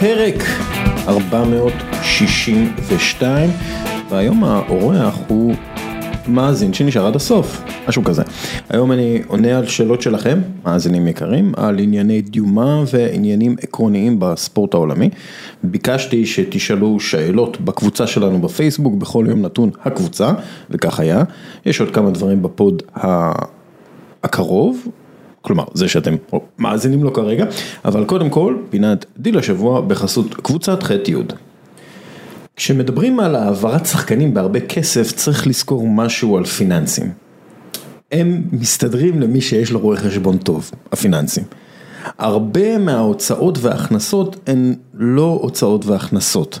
פרק 462, והיום האורח הוא מאזין שנשאר עד הסוף, משהו כזה. היום אני עונה על שאלות שלכם, מאזינים יקרים, על ענייני דיומה ועניינים עקרוניים בספורט העולמי. ביקשתי שתשאלו שאלות בקבוצה שלנו בפייסבוק, בכל יום נתון הקבוצה, וכך היה. יש עוד כמה דברים בפוד הקרוב. כלומר, זה שאתם מאזינים לו כרגע, אבל קודם כל, פינת דיל השבוע בחסות קבוצת ח'-י'. כשמדברים על העברת שחקנים בהרבה כסף, צריך לזכור משהו על פיננסים. הם מסתדרים למי שיש לו רואה חשבון טוב, הפיננסים. הרבה מההוצאות וההכנסות הן לא הוצאות והכנסות.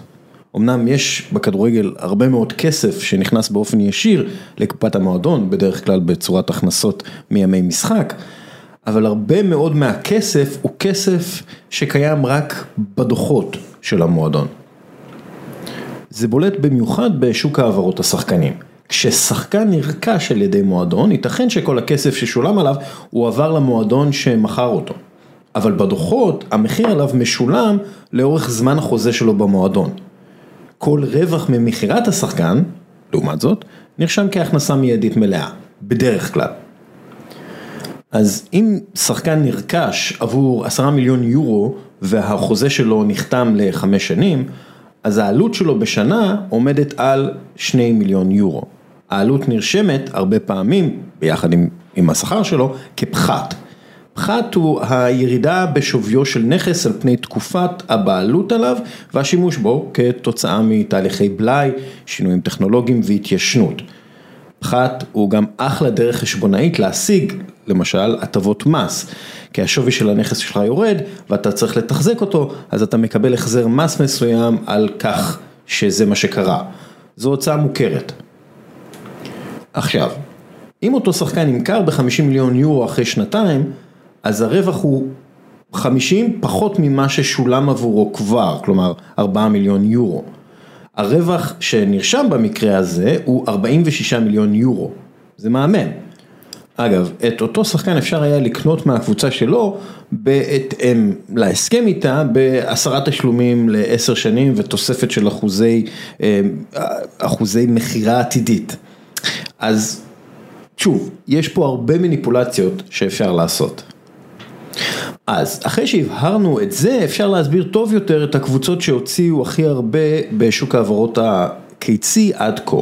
אמנם יש בכדורגל הרבה מאוד כסף שנכנס באופן ישיר לקופת המועדון, בדרך כלל בצורת הכנסות מימי משחק, אבל הרבה מאוד מהכסף הוא כסף שקיים רק בדוחות של המועדון. זה בולט במיוחד בשוק העברות השחקנים. כששחקן נרכש על ידי מועדון, ייתכן שכל הכסף ששולם עליו הוא עבר למועדון שמכר אותו. אבל בדוחות המחיר עליו משולם לאורך זמן החוזה שלו במועדון. כל רווח ממכירת השחקן, לעומת זאת, נרשם כהכנסה מיידית מלאה, בדרך כלל. אז אם שחקן נרכש עבור עשרה מיליון יורו והחוזה שלו נחתם לחמש שנים, אז העלות שלו בשנה עומדת על שני מיליון יורו. העלות נרשמת הרבה פעמים, ביחד עם, עם השכר שלו, כפחת. פחת הוא הירידה בשוויו של נכס על פני תקופת הבעלות עליו והשימוש בו כתוצאה מתהליכי בלאי, שינויים טכנולוגיים והתיישנות. פחת הוא גם אחלה דרך חשבונאית להשיג למשל הטבות מס, כי השווי של הנכס שלך יורד ואתה צריך לתחזק אותו, אז אתה מקבל החזר מס מסוים על כך שזה מה שקרה. זו הוצאה מוכרת. עכשיו, אם אותו שחקן נמכר ב-50 מיליון יורו אחרי שנתיים, אז הרווח הוא 50 פחות ממה ששולם עבורו כבר, כלומר 4 מיליון יורו. הרווח שנרשם במקרה הזה הוא 46 מיליון יורו, זה מהמם. אגב, את אותו שחקן אפשר היה לקנות מהקבוצה שלו בהתאם להסכם איתה בעשרה תשלומים לעשר שנים ותוספת של אחוזי, אה, אחוזי מכירה עתידית. אז שוב, יש פה הרבה מניפולציות שאפשר לעשות. אז אחרי שהבהרנו את זה, אפשר להסביר טוב יותר את הקבוצות שהוציאו הכי הרבה בשוק העברות הקיצי עד כה.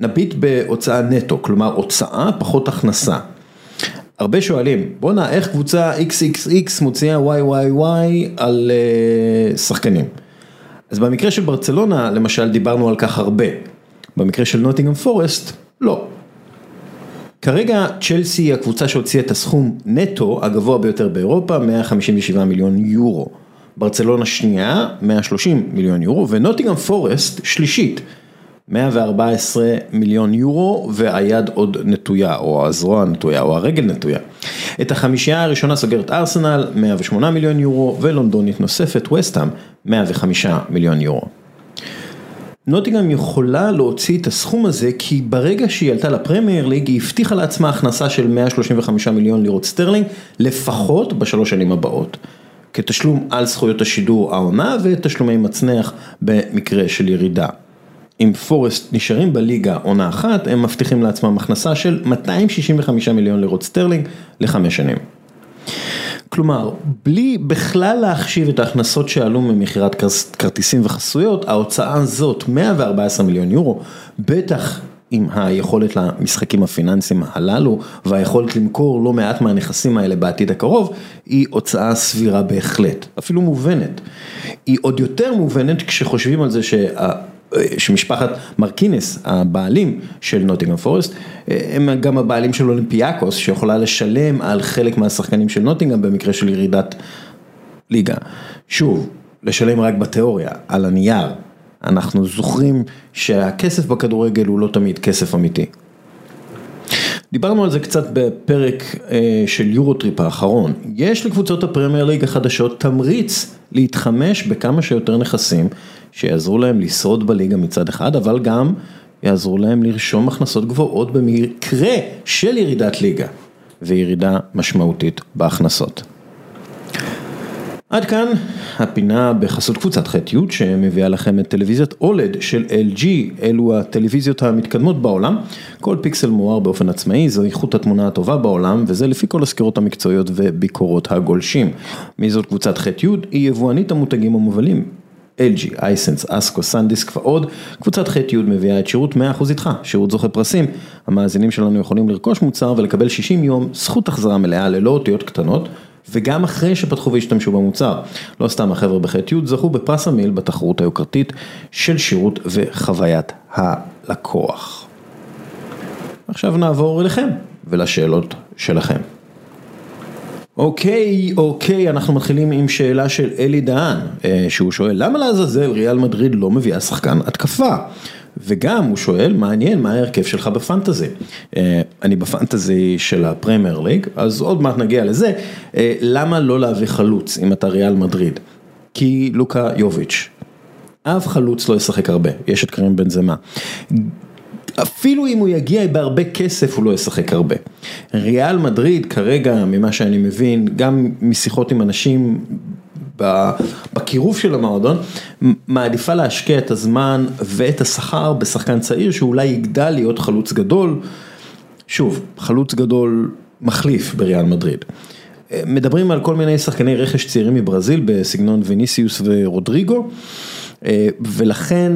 נביט בהוצאה נטו, כלומר הוצאה פחות הכנסה. הרבה שואלים, בואנה איך קבוצה XXX מוציאה YYY על uh, שחקנים. אז במקרה של ברצלונה למשל דיברנו על כך הרבה, במקרה של נוטינגרם פורסט לא. כרגע צ'לסי היא הקבוצה שהוציאה את הסכום נטו הגבוה ביותר באירופה, 157 מיליון יורו. ברצלונה שנייה, 130 מיליון יורו, ונוטינגרם פורסט שלישית. 114 מיליון יורו והיד עוד נטויה, או הזרוע נטויה, או הרגל נטויה. את החמישייה הראשונה סוגרת ארסנל, 108 מיליון יורו, ולונדונית נוספת, וסטאם, 105 מיליון יורו. נוטינגהאם יכולה להוציא את הסכום הזה כי ברגע שהיא עלתה לפרמייר ליג היא הבטיחה לעצמה הכנסה של 135 מיליון לירות סטרלינג לפחות בשלוש שנים הבאות. כתשלום על זכויות השידור העונה ותשלומי מצנח במקרה של ירידה. אם פורסט נשארים בליגה עונה אחת, הם מבטיחים לעצמם הכנסה של 265 מיליון לירות סטרלינג לחמש שנים. כלומר, בלי בכלל להחשיב את ההכנסות שעלו ממכירת כרטיסים וחסויות, ההוצאה הזאת, 114 מיליון יורו, בטח עם היכולת למשחקים הפיננסיים הללו והיכולת למכור לא מעט מהנכסים האלה בעתיד הקרוב, היא הוצאה סבירה בהחלט, אפילו מובנת. היא עוד יותר מובנת כשחושבים על זה שה... שמשפחת מרקינס, הבעלים של נוטינגרם פורסט, הם גם הבעלים של אולימפיאקוס, שיכולה לשלם על חלק מהשחקנים של נוטינגהאם במקרה של ירידת ליגה. שוב, לשלם רק בתיאוריה, על הנייר. אנחנו זוכרים שהכסף בכדורגל הוא לא תמיד כסף אמיתי. דיברנו על זה קצת בפרק של יורוטריפ האחרון, יש לקבוצות הפרמייר ליג החדשות תמריץ להתחמש בכמה שיותר נכסים שיעזרו להם לשרוד בליגה מצד אחד, אבל גם יעזרו להם לרשום הכנסות גבוהות במקרה של ירידת ליגה וירידה משמעותית בהכנסות. עד כאן הפינה בחסות קבוצת ח'-י' שמביאה לכם את טלוויזיית אולד של LG, אלו הטלוויזיות המתקדמות בעולם, כל פיקסל מואר באופן עצמאי, זו איכות התמונה הטובה בעולם וזה לפי כל הסקירות המקצועיות וביקורות הגולשים. מי זאת קבוצת ח'-י'? היא יבואנית המותגים המובלים. LG, אייסנס, אסקו, סנדיסק ועוד, קבוצת ח'-י' מביאה את שירות 100% איתך, שירות זוכה פרסים, המאזינים שלנו יכולים לרכוש מוצר ולקבל 60 יום זכות החזרה מלאה ללא אותיות קטנות. וגם אחרי שפתחו והשתמשו במוצר, לא סתם החבר'ה בח'-י' זכו בפרס המיל בתחרות היוקרתית של שירות וחוויית הלקוח. עכשיו נעבור אליכם ולשאלות שלכם. אוקיי, אוקיי, אנחנו מתחילים עם שאלה של אלי דהן, שהוא שואל למה לעזאזל ריאל מדריד לא מביאה שחקן התקפה? וגם הוא שואל, מעניין, מה ההרכב שלך בפנטזי? אני בפנטזי של הפרמייר ליג, אז עוד מעט נגיע לזה, למה לא להביא חלוץ אם אתה ריאל מדריד? כי לוקה יוביץ', אף חלוץ לא ישחק הרבה, יש את קרים בן זמה. אפילו אם הוא יגיע בהרבה כסף הוא לא ישחק הרבה. ריאל מדריד כרגע, ממה שאני מבין, גם משיחות עם אנשים בקירוב של המועדון, מעדיפה להשקיע את הזמן ואת השכר בשחקן צעיר שאולי יגדל להיות חלוץ גדול, שוב, חלוץ גדול מחליף בריאל מדריד. מדברים על כל מיני שחקני רכש צעירים מברזיל בסגנון וניסיוס ורודריגו. ולכן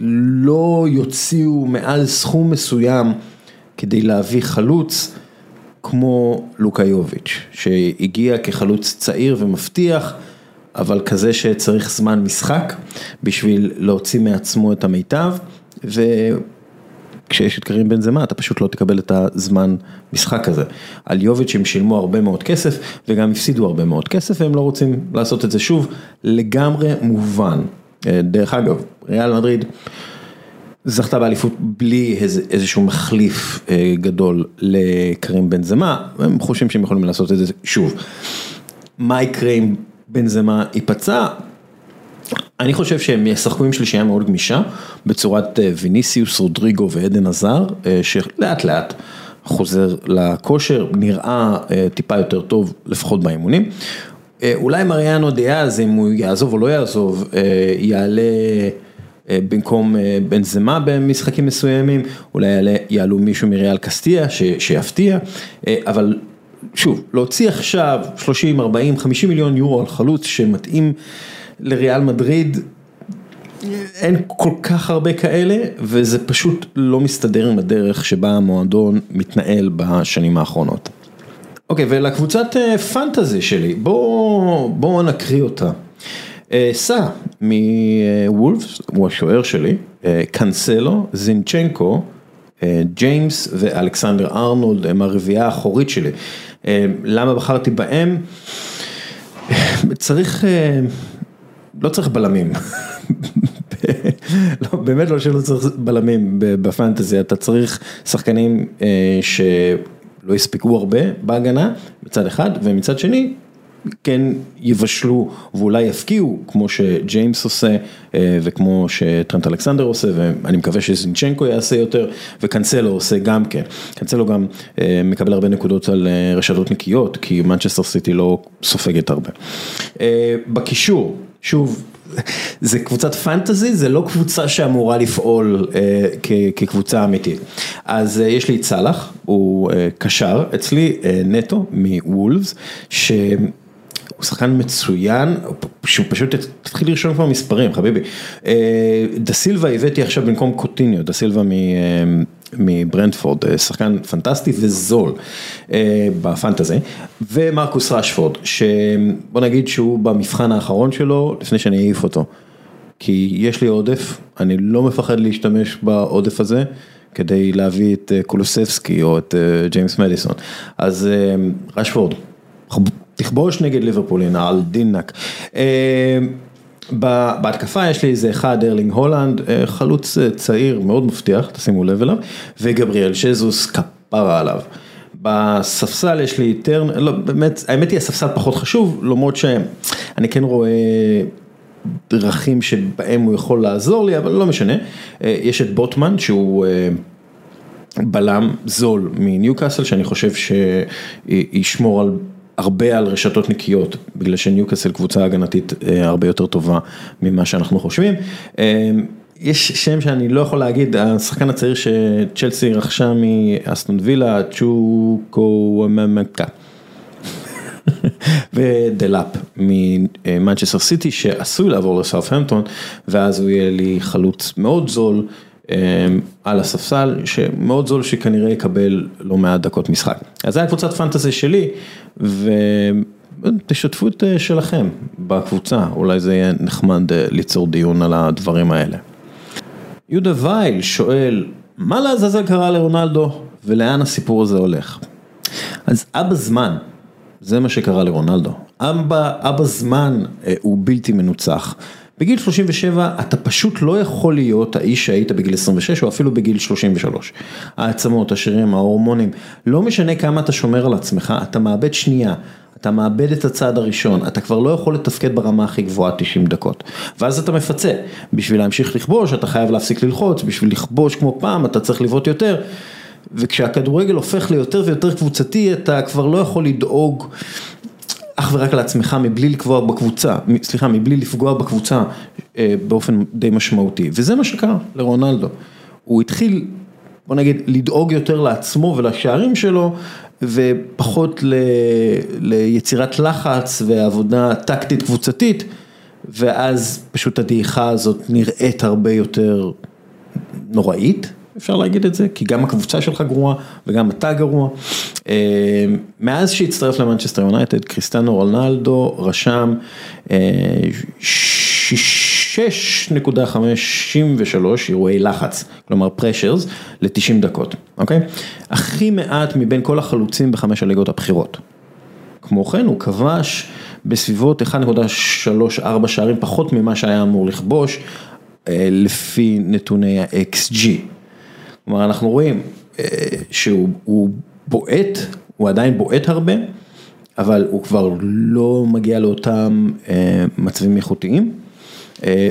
לא יוציאו מעל סכום מסוים כדי להביא חלוץ כמו לוקה יוביץ', שהגיע כחלוץ צעיר ומבטיח, אבל כזה שצריך זמן משחק בשביל להוציא מעצמו את המיטב, וכשיש את קרים בן זמה אתה פשוט לא תקבל את הזמן משחק הזה. על יוביץ' הם שילמו הרבה מאוד כסף וגם הפסידו הרבה מאוד כסף והם לא רוצים לעשות את זה שוב, לגמרי מובן. דרך אגב, ריאל מדריד זכתה באליפות בלי איזשהו מחליף גדול לקרים בן זמה, הם חושבים שהם יכולים לעשות את זה שוב. מה יקרה אם בן זמה ייפצע? אני חושב שהם ישחקו עם שלישייה מאוד גמישה, בצורת ויניסיוס, רודריגו ועדן עזר, שלאט לאט חוזר לכושר, נראה טיפה יותר טוב לפחות באימונים. אולי מריאנו דיאז, אם הוא יעזוב או לא יעזוב, יעלה במקום בן זמה במשחקים מסוימים, אולי יעלו מישהו מריאל קסטיה שיפתיע, אבל שוב, להוציא עכשיו 30, 40, 50 מיליון יורו על חלוץ שמתאים לריאל מדריד, אין כל כך הרבה כאלה, וזה פשוט לא מסתדר עם הדרך שבה המועדון מתנהל בשנים האחרונות. אוקיי, ולקבוצת פנטזי שלי, בואו נקריא אותה. סע מוולפס, הוא השוער שלי, קאנסלו, זינצ'נקו, ג'יימס ואלכסנדר ארנולד הם הרביעייה האחורית שלי. למה בחרתי בהם? צריך, לא צריך בלמים. באמת לא שלא צריך בלמים בפנטזי, אתה צריך שחקנים ש... לא יספקו הרבה בהגנה מצד אחד ומצד שני כן יבשלו ואולי יפקיעו כמו שג'יימס עושה וכמו שטרנט אלכסנדר עושה ואני מקווה שזינצ'נקו יעשה יותר וקנסלו עושה גם כן, קנסלו גם מקבל הרבה נקודות על רשתות נקיות כי מנצ'סטר סיטי לא סופגת הרבה. בקישור, שוב זה קבוצת פנטזי, זה לא קבוצה שאמורה לפעול כקבוצה אמיתית. אז יש לי את סאלח, הוא קשר אצלי נטו מוולפס, שהוא שחקן מצוין, שהוא פשוט תתחיל לרשום כבר מספרים חביבי. דה סילבה הבאתי עכשיו במקום קוטיניו, דה סילבה מברנדפורד, שחקן פנטסטי וזול בפנטזי, ומרקוס רשפורד, שבוא נגיד שהוא במבחן האחרון שלו לפני שאני אעיף אותו, כי יש לי עודף, אני לא מפחד להשתמש בעודף הזה, כדי להביא את קולוסבסקי או את ג'יימס מדיסון, אז רשפורד, תכבוש נגד ליברפול, הנה על דינק. בהתקפה יש לי איזה אחד ארלינג הולאנד, חלוץ צעיר מאוד מבטיח, תשימו לב אליו, וגבריאל ז'זוס כפרה עליו. בספסל יש לי טרנר, לא באמת, האמת היא הספסל פחות חשוב, למרות שאני כן רואה דרכים שבהם הוא יכול לעזור לי, אבל לא משנה. יש את בוטמן שהוא בלם זול מניוקאסל, שאני חושב שישמור על הרבה על רשתות נקיות, בגלל שניוקאסל קבוצה הגנתית הרבה יותר טובה ממה שאנחנו חושבים. יש שם שאני לא יכול להגיד, השחקן הצעיר שצ'לסי רכשה מאסטון וילה, צ'וקו ממקה. ודלאפ ממנצ'סטר סיטי שעשוי לעבור לסאות'המפטון ואז הוא יהיה לי חלוץ מאוד זול על הספסל, מאוד זול שכנראה יקבל לא מעט דקות משחק. אז זה היה קבוצת פנטזי שלי ותשתפו את שלכם בקבוצה, אולי זה יהיה נחמד ליצור דיון על הדברים האלה. יהודה וייל שואל, מה לעזאזל קרה לרונלדו ולאן הסיפור הזה הולך? אז אבא זמן, זה מה שקרה לרונלדו, אבא, אבא זמן הוא בלתי מנוצח. בגיל 37 אתה פשוט לא יכול להיות האיש שהיית בגיל 26 או אפילו בגיל 33. העצמות, השרירים, ההורמונים, לא משנה כמה אתה שומר על עצמך, אתה מאבד שנייה. אתה מאבד את הצעד הראשון, אתה כבר לא יכול לתפקד ברמה הכי גבוהה 90 דקות. ואז אתה מפצה, בשביל להמשיך לכבוש אתה חייב להפסיק ללחוץ, בשביל לכבוש כמו פעם אתה צריך לבעוט יותר. וכשהכדורגל הופך ליותר ויותר קבוצתי אתה כבר לא יכול לדאוג אך ורק לעצמך מבלי לקבוע בקבוצה, סליחה, מבלי לפגוע בקבוצה באופן די משמעותי. וזה מה שקרה לרונלדו. הוא התחיל, בוא נגיד, לדאוג יותר לעצמו ולשערים שלו. ופחות ל, ליצירת לחץ ועבודה טקטית קבוצתית ואז פשוט הדעיכה הזאת נראית הרבה יותר נוראית, אפשר להגיד את זה, כי גם הקבוצה שלך גרועה וגם אתה גרוע. מאז שהצטרף למנצ'סטר יונייטד, קריסטנו רונלדו רשם 6.53 אירועי לחץ, כלומר pressures, ל-90 דקות, אוקיי? הכי מעט מבין כל החלוצים בחמש הליגות הבכירות. כמו כן הוא כבש בסביבות 1.34 שערים פחות ממה שהיה אמור לכבוש לפי נתוני ה-XG. כלומר אנחנו רואים שהוא בועט, הוא עדיין בועט הרבה, אבל הוא כבר לא מגיע לאותם מצבים איכותיים.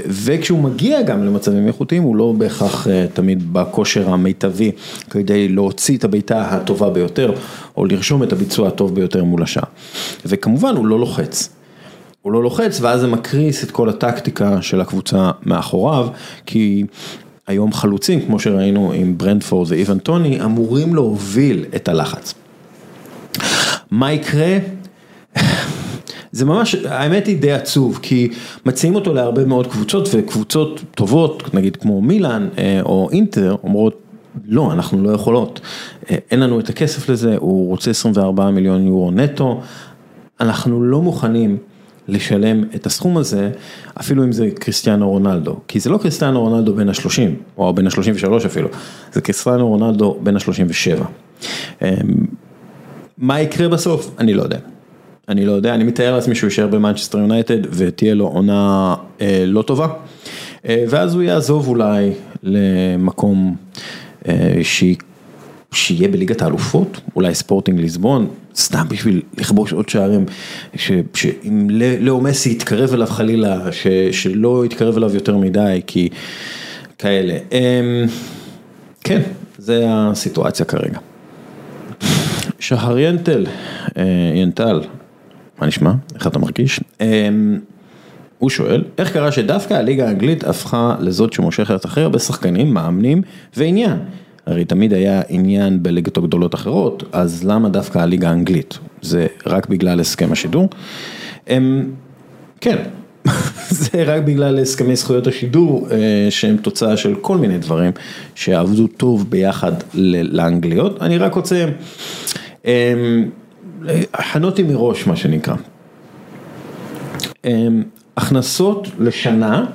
וכשהוא מגיע גם למצבים איכותיים הוא לא בהכרח תמיד בכושר המיטבי כדי להוציא את הביתה הטובה ביותר או לרשום את הביצוע הטוב ביותר מול השאר. וכמובן הוא לא לוחץ. הוא לא לוחץ ואז זה מקריס את כל הטקטיקה של הקבוצה מאחוריו כי היום חלוצים כמו שראינו עם ברנדפורד ואיוון טוני אמורים להוביל את הלחץ. מה יקרה? זה ממש, האמת היא די עצוב, כי מציעים אותו להרבה מאוד קבוצות וקבוצות טובות, נגיד כמו מילאן או אינטר, אומרות לא, אנחנו לא יכולות, אין לנו את הכסף לזה, הוא רוצה 24 מיליון יורו נטו, אנחנו לא מוכנים לשלם את הסכום הזה, אפילו אם זה קריסטיאנו רונלדו, כי זה לא קריסטיאנו רונלדו בין ה-30, או בין ה-33 אפילו, זה קריסטיאנו רונלדו בין ה-37. מה יקרה בסוף? אני לא יודע. אני לא יודע, אני מתאר לעצמי שהוא יישאר במנצ'סטר יונייטד ותהיה לו עונה אה, לא טובה, אה, ואז הוא יעזוב אולי למקום אה, שיהיה בליגת האלופות, אולי ספורטינג ליסבון, סתם בשביל לכבוש עוד שערים, שאם לאו מסי יתקרב אליו חלילה, ש, שלא יתקרב אליו יותר מדי, כי כאלה. אה, כן, זה הסיטואציה כרגע. שחר ינטל, ינטל. מה נשמע? איך אתה מרגיש? הוא שואל, איך קרה שדווקא הליגה האנגלית הפכה לזאת שמושכת הכי הרבה שחקנים, מאמנים ועניין? הרי תמיד היה עניין בליגות הגדולות אחרות, אז למה דווקא הליגה האנגלית? זה רק בגלל הסכם השידור? כן, זה רק בגלל הסכמי זכויות השידור שהם תוצאה של כל מיני דברים שעבדו טוב ביחד לאנגליות. אני רק רוצה... הכנותי מראש מה שנקרא. הכנסות לשנה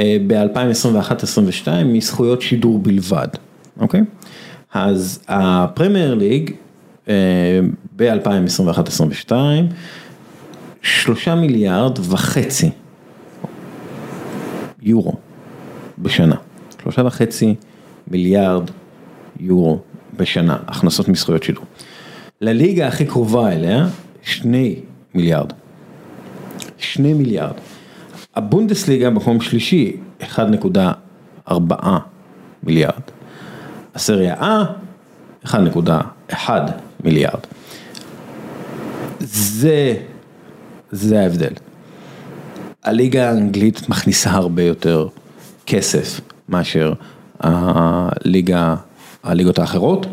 ב-2021-2022 מזכויות שידור בלבד, אוקיי? אז הפרמייר ליג ב-2021-2022, שלושה מיליארד וחצי יורו בשנה, שלושה וחצי מיליארד יורו בשנה, הכנסות מזכויות שידור. לליגה הכי קרובה אליה, שני מיליארד. שני מיליארד. הבונדסליגה מקום שלישי, 1.4 מיליארד. הסריה A, 1.1 מיליארד. זה, זה ההבדל. הליגה האנגלית מכניסה הרבה יותר כסף מאשר הליגה, הליגות האחרות.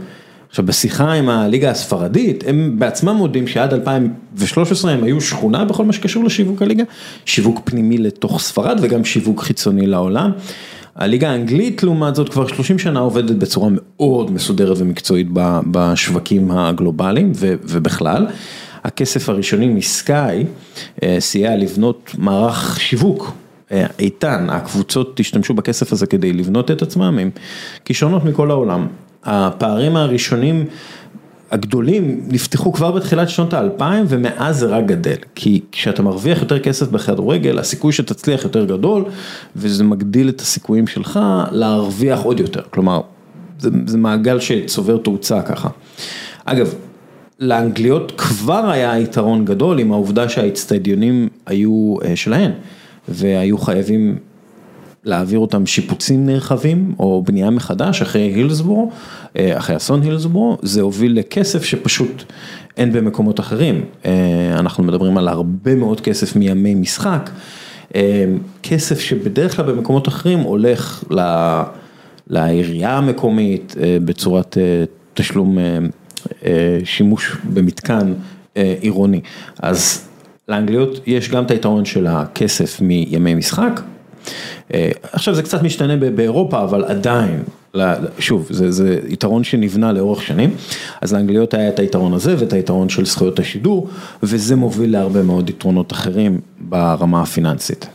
עכשיו בשיחה עם הליגה הספרדית, הם בעצמם מודים שעד 2013 הם היו שכונה בכל מה שקשור לשיווק הליגה, שיווק פנימי לתוך ספרד וגם שיווק חיצוני לעולם. הליגה האנגלית לעומת זאת כבר 30 שנה עובדת בצורה מאוד מסודרת ומקצועית בשווקים הגלובליים ובכלל. הכסף הראשוני מסקאי אה, סייע לבנות מערך שיווק אה, איתן, הקבוצות השתמשו בכסף הזה כדי לבנות את עצמם עם כישרונות מכל העולם. הפערים הראשונים הגדולים נפתחו כבר בתחילת שנות האלפיים ומאז זה רק גדל, כי כשאתה מרוויח יותר כסף בכדורגל הסיכוי שתצליח יותר גדול וזה מגדיל את הסיכויים שלך להרוויח עוד יותר, כלומר זה, זה מעגל שצובר תאוצה ככה. אגב, לאנגליות כבר היה יתרון גדול עם העובדה שהאיצטדיונים היו אה, שלהן והיו חייבים להעביר אותם שיפוצים נרחבים או בנייה מחדש אחרי הילסבורו, אה, אחרי אסון הילסבורו, זה הוביל לכסף שפשוט אין במקומות אחרים. אה, אנחנו מדברים על הרבה מאוד כסף מימי משחק, אה, כסף שבדרך כלל במקומות אחרים הולך לעירייה המקומית בצורת תשלום שימוש במתקן עירוני. אז לאנגליות יש גם את היתרון של הכסף מימי משחק. אה, עכשיו זה קצת משתנה באירופה, אבל עדיין, שוב, זה, זה יתרון שנבנה לאורך שנים, אז לאנגליות היה את היתרון הזה ואת היתרון של זכויות השידור, וזה מוביל להרבה מאוד יתרונות אחרים ברמה הפיננסית.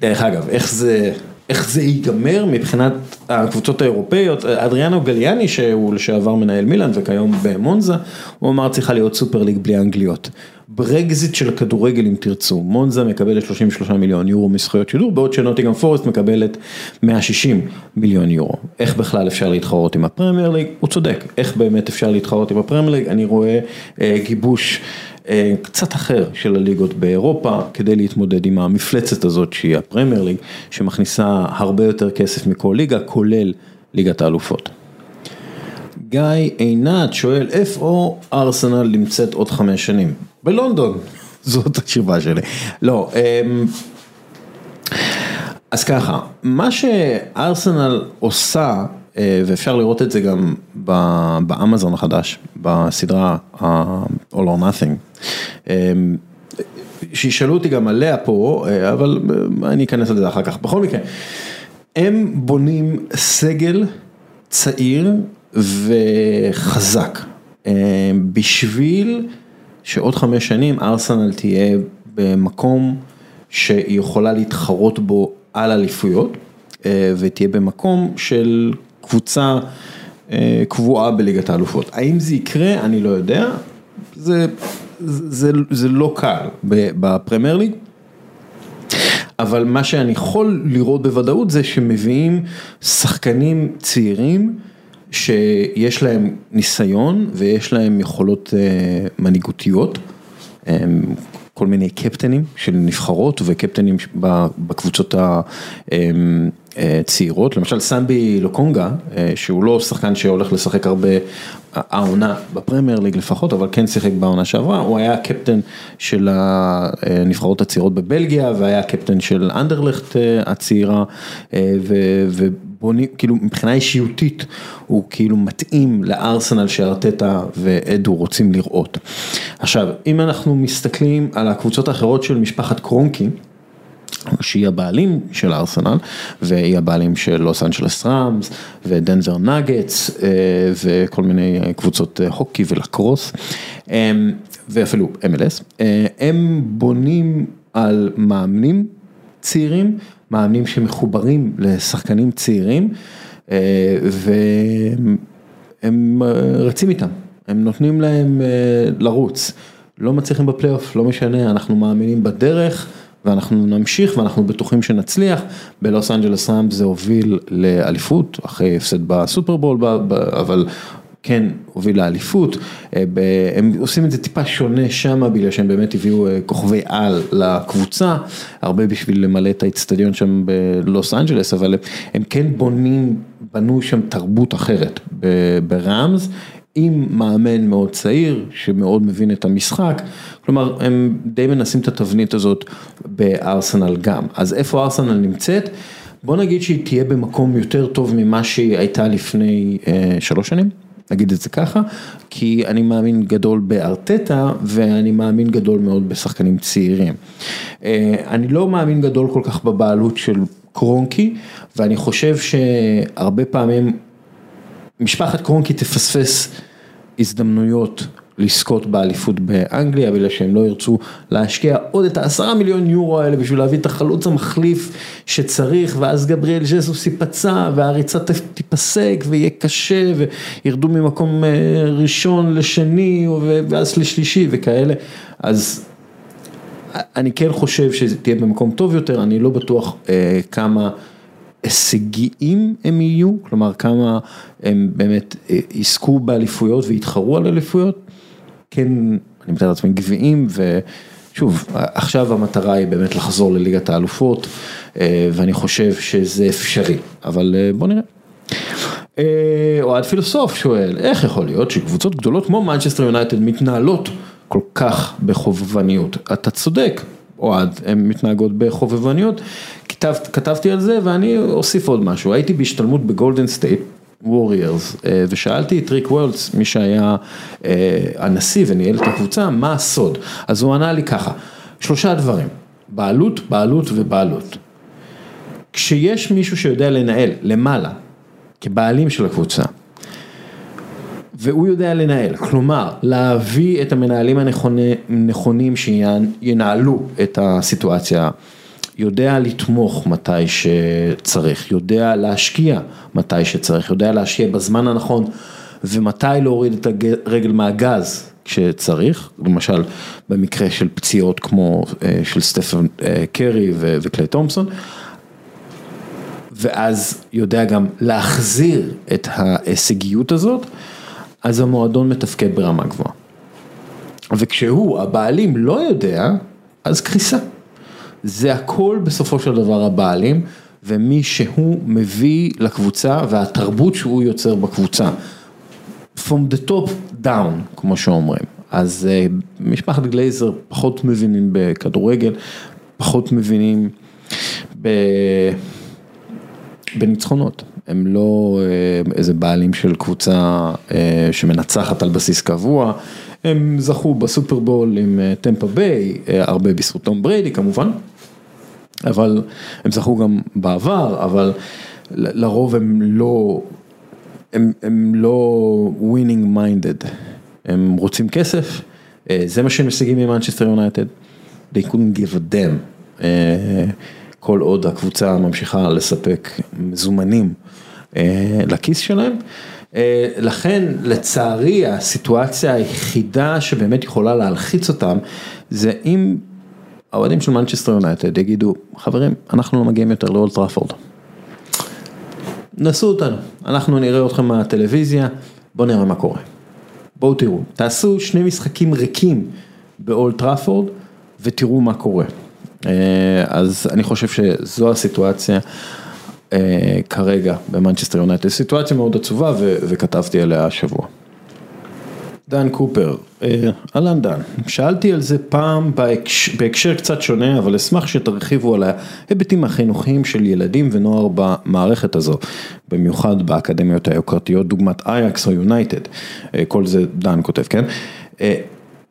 דרך אגב, איך זה... איך זה ייגמר מבחינת הקבוצות האירופאיות, אדריאנו גליאני שהוא לשעבר מנהל מילאן וכיום במונזה, הוא אמר צריכה להיות סופר ליג בלי אנגליות. ברקזיט של כדורגל אם תרצו, מונזה מקבלת 33 מיליון יורו מזכויות שידור, בעוד שנוטינגהאם פורסט מקבלת 160 מיליון יורו. איך בכלל אפשר להתחרות עם הפרמייר ליג? הוא צודק, איך באמת אפשר להתחרות עם הפרמייר ליג? אני רואה אה, גיבוש אה, קצת אחר של הליגות באירופה, כדי להתמודד עם המפלצת הזאת שהיא הפרמייר ליג, שמכניסה הרבה יותר כסף מכל ליגה, כולל ליגת האלופות. גיא עינת שואל איפה ארסנל נמצאת עוד חמש שנים? בלונדון, זאת התשובה שלי. לא, אמ, אז ככה, מה שארסנל עושה, אה, ואפשר לראות את זה גם באמזון החדש, בסדרה All or Nothing, אמ, שישאלו אותי גם עליה פה, אה, אבל אה, אני אכנס לזה אחר כך. בכל מקרה, הם בונים סגל צעיר וחזק, בשביל שעוד חמש שנים ארסנל תהיה במקום שהיא יכולה להתחרות בו על אליפויות אה, ותהיה במקום של קבוצה אה, קבועה בליגת האלופות. האם זה יקרה? אני לא יודע. זה, זה, זה לא קל בפרמייר ליג. אבל מה שאני יכול לראות בוודאות זה שמביאים שחקנים צעירים שיש להם ניסיון ויש להם יכולות אה, מנהיגותיות, כל מיני קפטנים של נבחרות וקפטנים בקבוצות הצעירות, למשל סמבי לוקונגה, אה, שהוא לא שחקן שהולך לשחק הרבה העונה בפרמייר ליג לפחות, אבל כן שיחק בעונה שעברה, הוא היה קפטן של הנבחרות הצעירות בבלגיה והיה קפטן של אנדרלכט אה, הצעירה ובונים, כאילו מבחינה אישיותית הוא כאילו מתאים לארסנל שארטטה ואדו רוצים לראות. עכשיו, אם אנחנו מסתכלים על הקבוצות האחרות של משפחת קרונקי, שהיא הבעלים של ארסנל והיא הבעלים של לוס אנג'לס ראמס ודנזר נגטס אה, וכל מיני קבוצות אה, הוקי ולקרוס אה, ואפילו MLS, הם בונים על מאמנים צעירים, מאמנים שמחוברים לשחקנים צעירים והם רצים איתם, הם נותנים להם לרוץ, לא מצליחים בפלייאוף, לא משנה, אנחנו מאמינים בדרך. ואנחנו נמשיך ואנחנו בטוחים שנצליח, בלוס אנג'לס ראמפ זה הוביל לאליפות, אחרי הפסד בסופרבול, אבל כן הוביל לאליפות, אה, הם עושים את זה טיפה שונה שם בגלל שהם באמת הביאו אה, כוכבי על לקבוצה, הרבה בשביל למלא את האצטדיון שם בלוס אנג'לס, אבל הם כן בונים, בנו שם תרבות אחרת בראמס. עם מאמן מאוד צעיר, שמאוד מבין את המשחק, כלומר הם די מנסים את התבנית הזאת בארסנל גם, אז איפה ארסנל נמצאת? בוא נגיד שהיא תהיה במקום יותר טוב ממה שהיא הייתה לפני אה, שלוש שנים, נגיד את זה ככה, כי אני מאמין גדול בארטטה ואני מאמין גדול מאוד בשחקנים צעירים. אה, אני לא מאמין גדול כל כך בבעלות של קרונקי, ואני חושב שהרבה פעמים משפחת קרונקי תפספס הזדמנויות לזכות באליפות באנגליה, בגלל שהם לא ירצו להשקיע עוד את העשרה מיליון יורו האלה בשביל להביא את החלוץ המחליף שצריך, ואז גבריאל ז'סוס ייפצע, והריצה תיפסק ויהיה קשה, וירדו ממקום אה, ראשון לשני, ואז לשלישי וכאלה, אז אני כן חושב שזה תהיה במקום טוב יותר, אני לא בטוח אה, כמה הישגיים הם יהיו, כלומר כמה הם באמת אה, יזכו באליפויות ויתחרו על אליפויות, כן, אני מתאר לעצמי גביעים ושוב, עכשיו המטרה היא באמת לחזור לליגת האלופות אה, ואני חושב שזה אפשרי, אבל אה, בוא נראה. אוהד פילוסוף שואל, איך יכול להיות שקבוצות גדולות כמו מנצ'סטר יונייטד מתנהלות כל כך בחובבניות? אתה צודק, אוהד, הן מתנהגות בחובבניות, כתב, כתבתי על זה ואני אוסיף עוד משהו, הייתי בהשתלמות בגולדן סטייט. ווריירס, ושאלתי את ריק וולטס, מי שהיה אה, הנשיא וניהל את הקבוצה, מה הסוד? אז הוא ענה לי ככה, שלושה דברים, בעלות, בעלות ובעלות. כשיש מישהו שיודע לנהל למעלה, כבעלים של הקבוצה, והוא יודע לנהל, כלומר להביא את המנהלים הנכונים שינהלו את הסיטואציה יודע לתמוך מתי שצריך, יודע להשקיע מתי שצריך, יודע להשקיע בזמן הנכון ומתי להוריד את הרגל מהגז כשצריך, למשל במקרה של פציעות כמו אה, של סטפן אה, קרי וקליי תומפסון, ואז יודע גם להחזיר את ההישגיות הזאת, אז המועדון מתפקד ברמה גבוהה. וכשהוא, הבעלים, לא יודע, אז קריסה. זה הכל בסופו של דבר הבעלים ומי שהוא מביא לקבוצה והתרבות שהוא יוצר בקבוצה. From the top down, כמו שאומרים. אז uh, משפחת גלייזר פחות מבינים בכדורגל, פחות מבינים ב... בניצחונות. הם לא אה, איזה בעלים של קבוצה אה, שמנצחת על בסיס קבוע, הם זכו בסופרבול עם טמפה ביי, הרבה בזכות תום בריידי כמובן. אבל הם זכו גם בעבר, אבל לרוב הם לא, הם, הם לא winning minded, הם רוצים כסף, אה, זה מה שהם משיגים ממנצ'סטר יונייטד, they couldn't give a damn, אה, כל עוד הקבוצה ממשיכה לספק מזומנים אה, לכיס שלהם. לכן לצערי הסיטואציה היחידה שבאמת יכולה להלחיץ אותם זה אם האוהדים של מנצ'סטר יונייטד יגידו, חברים, אנחנו לא מגיעים יותר לאולד טראפורד. נסו אותנו, אנחנו נראה אתכם מהטלוויזיה, בואו נראה מה קורה. בואו תראו, תעשו שני משחקים ריקים באולד טראפורד ותראו מה קורה. אה, אז אני חושב שזו הסיטואציה אה, כרגע במנצ'סטר יונייטד, סיטואציה מאוד עצובה וכתבתי עליה השבוע. דן קופר, אה, אהלן דן, שאלתי על זה פעם בהקשר קצת שונה, אבל אשמח שתרחיבו על ההיבטים החינוכיים של ילדים ונוער במערכת הזו, במיוחד באקדמיות היוקרתיות דוגמת אייקס או יונייטד, אה, כל זה דן כותב, כן? אה,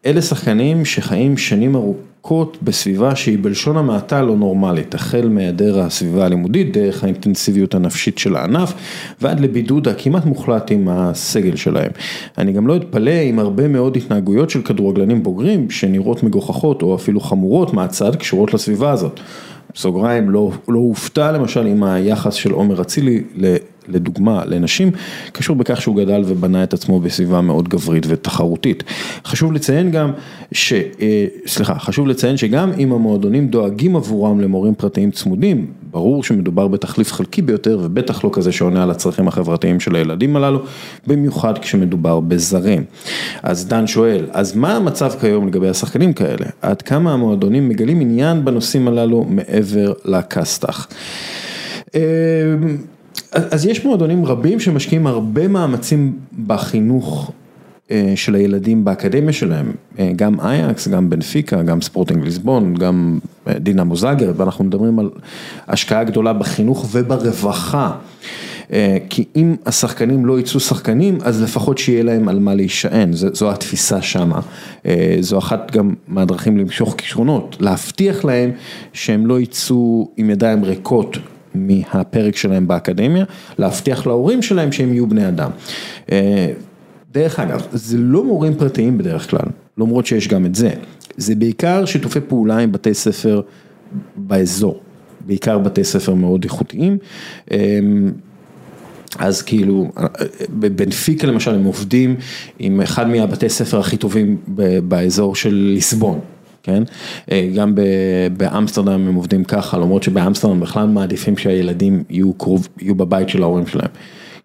אלה שחקנים שחיים שנים ארוכות. ארוכות בסביבה שהיא בלשון המעטה לא נורמלית, החל מהיעדר הסביבה הלימודית, דרך האינטנסיביות הנפשית של הענף, ועד לבידוד הכמעט מוחלט עם הסגל שלהם. אני גם לא אתפלא עם הרבה מאוד התנהגויות של כדורגלנים בוגרים, שנראות מגוחכות או אפילו חמורות מהצד, קשורות לסביבה הזאת. בסוגריים, לא, לא הופתע למשל עם היחס של עומר אצילי לדוגמה לנשים, קשור בכך שהוא גדל ובנה את עצמו בסביבה מאוד גברית ותחרותית. חשוב לציין גם, ש, אה, סליחה, חשוב לציין שגם אם המועדונים דואגים עבורם למורים פרטיים צמודים, ברור שמדובר בתחליף חלקי ביותר ובטח לא כזה שעונה על הצרכים החברתיים של הילדים הללו, במיוחד כשמדובר בזרים. אז דן שואל, אז מה המצב כיום לגבי השחקנים כאלה? עד כמה המועדונים מגלים עניין בנושאים הללו מעבר לכסת"ח? אז יש מועדונים רבים שמשקיעים הרבה מאמצים בחינוך של הילדים באקדמיה שלהם, גם אייקס, גם בנפיקה, גם ספורטינג ליסבון, גם דינמו זאגר, ואנחנו מדברים על השקעה גדולה בחינוך וברווחה. כי אם השחקנים לא יצאו שחקנים, אז לפחות שיהיה להם על מה להישען, זו התפיסה שמה. זו אחת גם מהדרכים למשוך כישרונות, להבטיח להם שהם לא יצאו עם ידיים ריקות מהפרק שלהם באקדמיה, להבטיח להורים שלהם שהם יהיו בני אדם. דרך אגב, זה לא מורים פרטיים בדרך כלל, למרות שיש גם את זה, זה בעיקר שיתופי פעולה עם בתי ספר באזור, בעיקר בתי ספר מאוד איכותיים. אז כאילו, בבנפיקה למשל הם עובדים עם אחד מהבתי ספר הכי טובים באזור של ליסבון, כן? גם באמסטרדם הם עובדים ככה, למרות שבאמסטרדם בכלל מעדיפים שהילדים יהיו בבית של ההורים שלהם.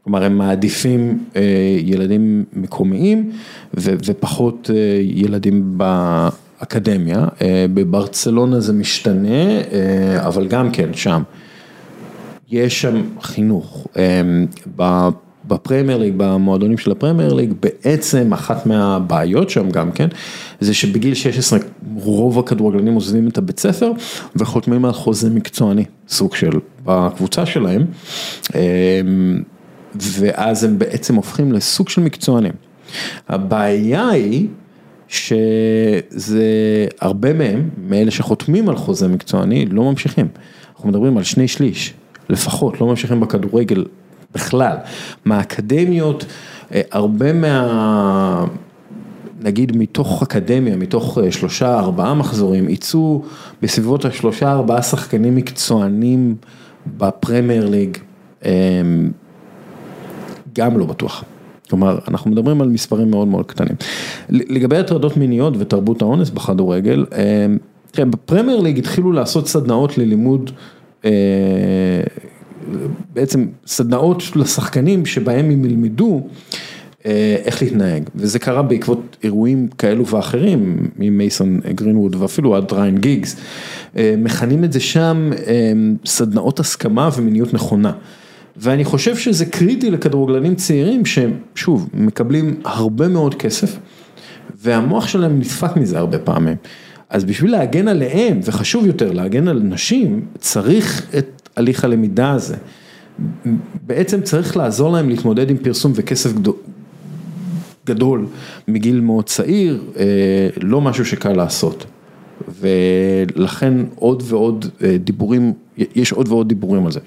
כלומר הם מעדיפים ילדים מקומיים ופחות ילדים באקדמיה, בברצלונה זה משתנה, אבל גם כן שם. יש שם חינוך, בפרמייר ליג, במועדונים של הפרמייר ליג, בעצם אחת מהבעיות שם גם כן, זה שבגיל 16 רוב הכדורגלנים עוזבים את הבית ספר וחותמים על חוזה מקצועני, סוג של, בקבוצה שלהם, ואז הם בעצם הופכים לסוג של מקצוענים. הבעיה היא שזה הרבה מהם, מאלה שחותמים על חוזה מקצועני, לא ממשיכים. אנחנו מדברים על שני שליש. לפחות, לא ממשיכים בכדורגל בכלל, מהאקדמיות, הרבה מה... נגיד מתוך אקדמיה, מתוך שלושה ארבעה מחזורים, יצאו בסביבות השלושה ארבעה שחקנים מקצוענים בפרמייר ליג, גם לא בטוח. כלומר, אנחנו מדברים על מספרים מאוד מאוד קטנים. לגבי הטרדות מיניות ותרבות האונס בכדורגל, תראה, בפרמייר ליג התחילו לעשות סדנאות ללימוד בעצם סדנאות לשחקנים שבהם הם ילמדו איך להתנהג, וזה קרה בעקבות אירועים כאלו ואחרים, ממייסון גרינווד ואפילו עד ריין גיגס, מכנים את זה שם סדנאות הסכמה ומיניות נכונה. ואני חושב שזה קריטי לכדורגלנים צעירים שהם, שוב, מקבלים הרבה מאוד כסף, והמוח שלהם נדפק מזה הרבה פעמים. אז בשביל להגן עליהם, וחשוב יותר להגן על נשים, צריך את הליך הלמידה הזה. בעצם צריך לעזור להם להתמודד עם פרסום וכסף גדול מגיל מאוד צעיר, לא משהו שקל לעשות. ולכן עוד ועוד דיבורים, יש עוד ועוד דיבורים על זה.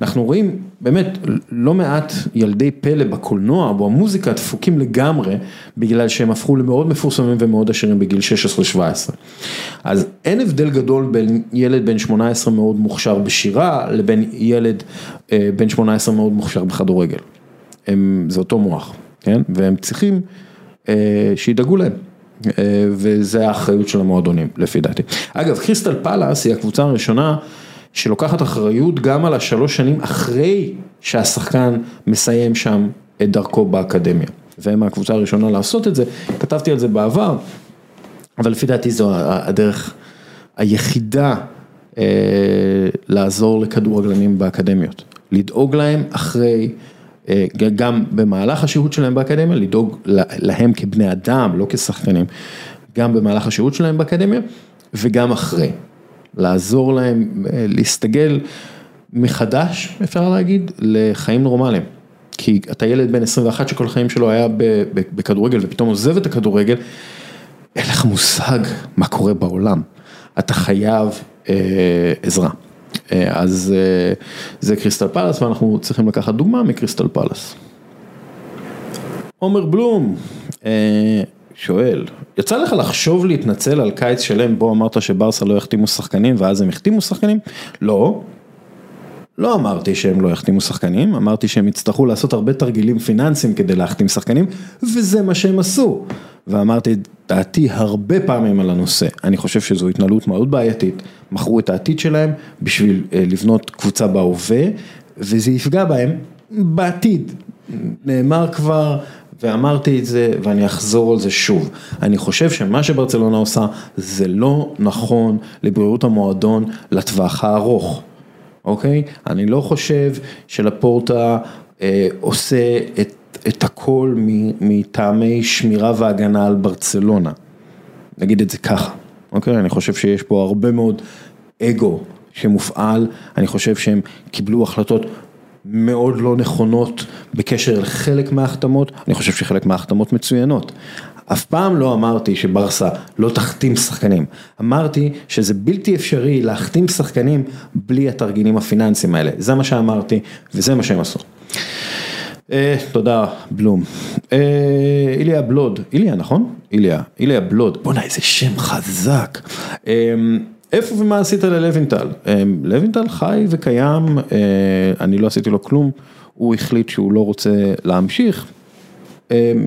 אנחנו רואים באמת לא מעט ילדי פלא בקולנוע, במוזיקה דפוקים לגמרי, בגלל שהם הפכו למאוד מפורסמים ומאוד עשירים בגיל 16-17. אז אין הבדל גדול בין ילד בן 18 מאוד מוכשר בשירה, לבין ילד בן 18 מאוד מוכשר בכדורגל. הם, זה אותו מוח, כן? והם צריכים שידאגו להם. וזה האחריות של המועדונים, לפי דעתי. אגב, קריסטל פלאס היא הקבוצה הראשונה שלוקחת אחריות גם על השלוש שנים אחרי שהשחקן מסיים שם את דרכו באקדמיה. והם הקבוצה הראשונה לעשות את זה, כתבתי על זה בעבר, אבל לפי דעתי זו הדרך היחידה אה, לעזור לכדורגלנים באקדמיות. לדאוג להם אחרי... גם במהלך השהות שלהם באקדמיה, לדאוג להם כבני אדם, לא כשחקנים, גם במהלך השהות שלהם באקדמיה וגם אחרי, לעזור להם להסתגל מחדש, אפשר להגיד, לחיים נורמליים. כי אתה ילד בן 21 שכל החיים שלו היה בכדורגל ופתאום עוזב את הכדורגל, אין לך מושג מה קורה בעולם, אתה חייב אה, עזרה. אז זה קריסטל פלאס ואנחנו צריכים לקחת דוגמה מקריסטל פלאס. עומר בלום שואל, יצא לך לחשוב להתנצל על קיץ שלם בו אמרת שברסה לא יחתימו שחקנים ואז הם החתימו שחקנים? לא. לא אמרתי שהם לא יחתימו שחקנים, אמרתי שהם יצטרכו לעשות הרבה תרגילים פיננסיים כדי להחתים שחקנים וזה מה שהם עשו. ואמרתי את דעתי הרבה פעמים על הנושא, אני חושב שזו התנהלות מאוד בעייתית, מכרו את העתיד שלהם בשביל לבנות קבוצה בהווה וזה יפגע בהם בעתיד, נאמר כבר ואמרתי את זה ואני אחזור על זה שוב, אני חושב שמה שברצלונה עושה זה לא נכון לבריאות המועדון לטווח הארוך, אוקיי? אני לא חושב שלפורטה אה, עושה את את הכל מטעמי שמירה והגנה על ברצלונה, נגיד את זה ככה, אוקיי? אני חושב שיש פה הרבה מאוד אגו שמופעל, אני חושב שהם קיבלו החלטות מאוד לא נכונות בקשר לחלק מההחתמות, אני חושב שחלק מההחתמות מצוינות. אף פעם לא אמרתי שברסה לא תחתים שחקנים, אמרתי שזה בלתי אפשרי להחתים שחקנים בלי התרגילים הפיננסיים האלה, זה מה שאמרתי וזה מה שהם עשו. אה, תודה בלום. אה, איליה בלוד, איליה נכון? איליה, איליה בלוד, בואנה איזה שם חזק. אה, איפה ומה עשית ללוינטל? לוינטל חי וקיים, אני לא עשיתי לו כלום, הוא החליט שהוא לא רוצה להמשיך,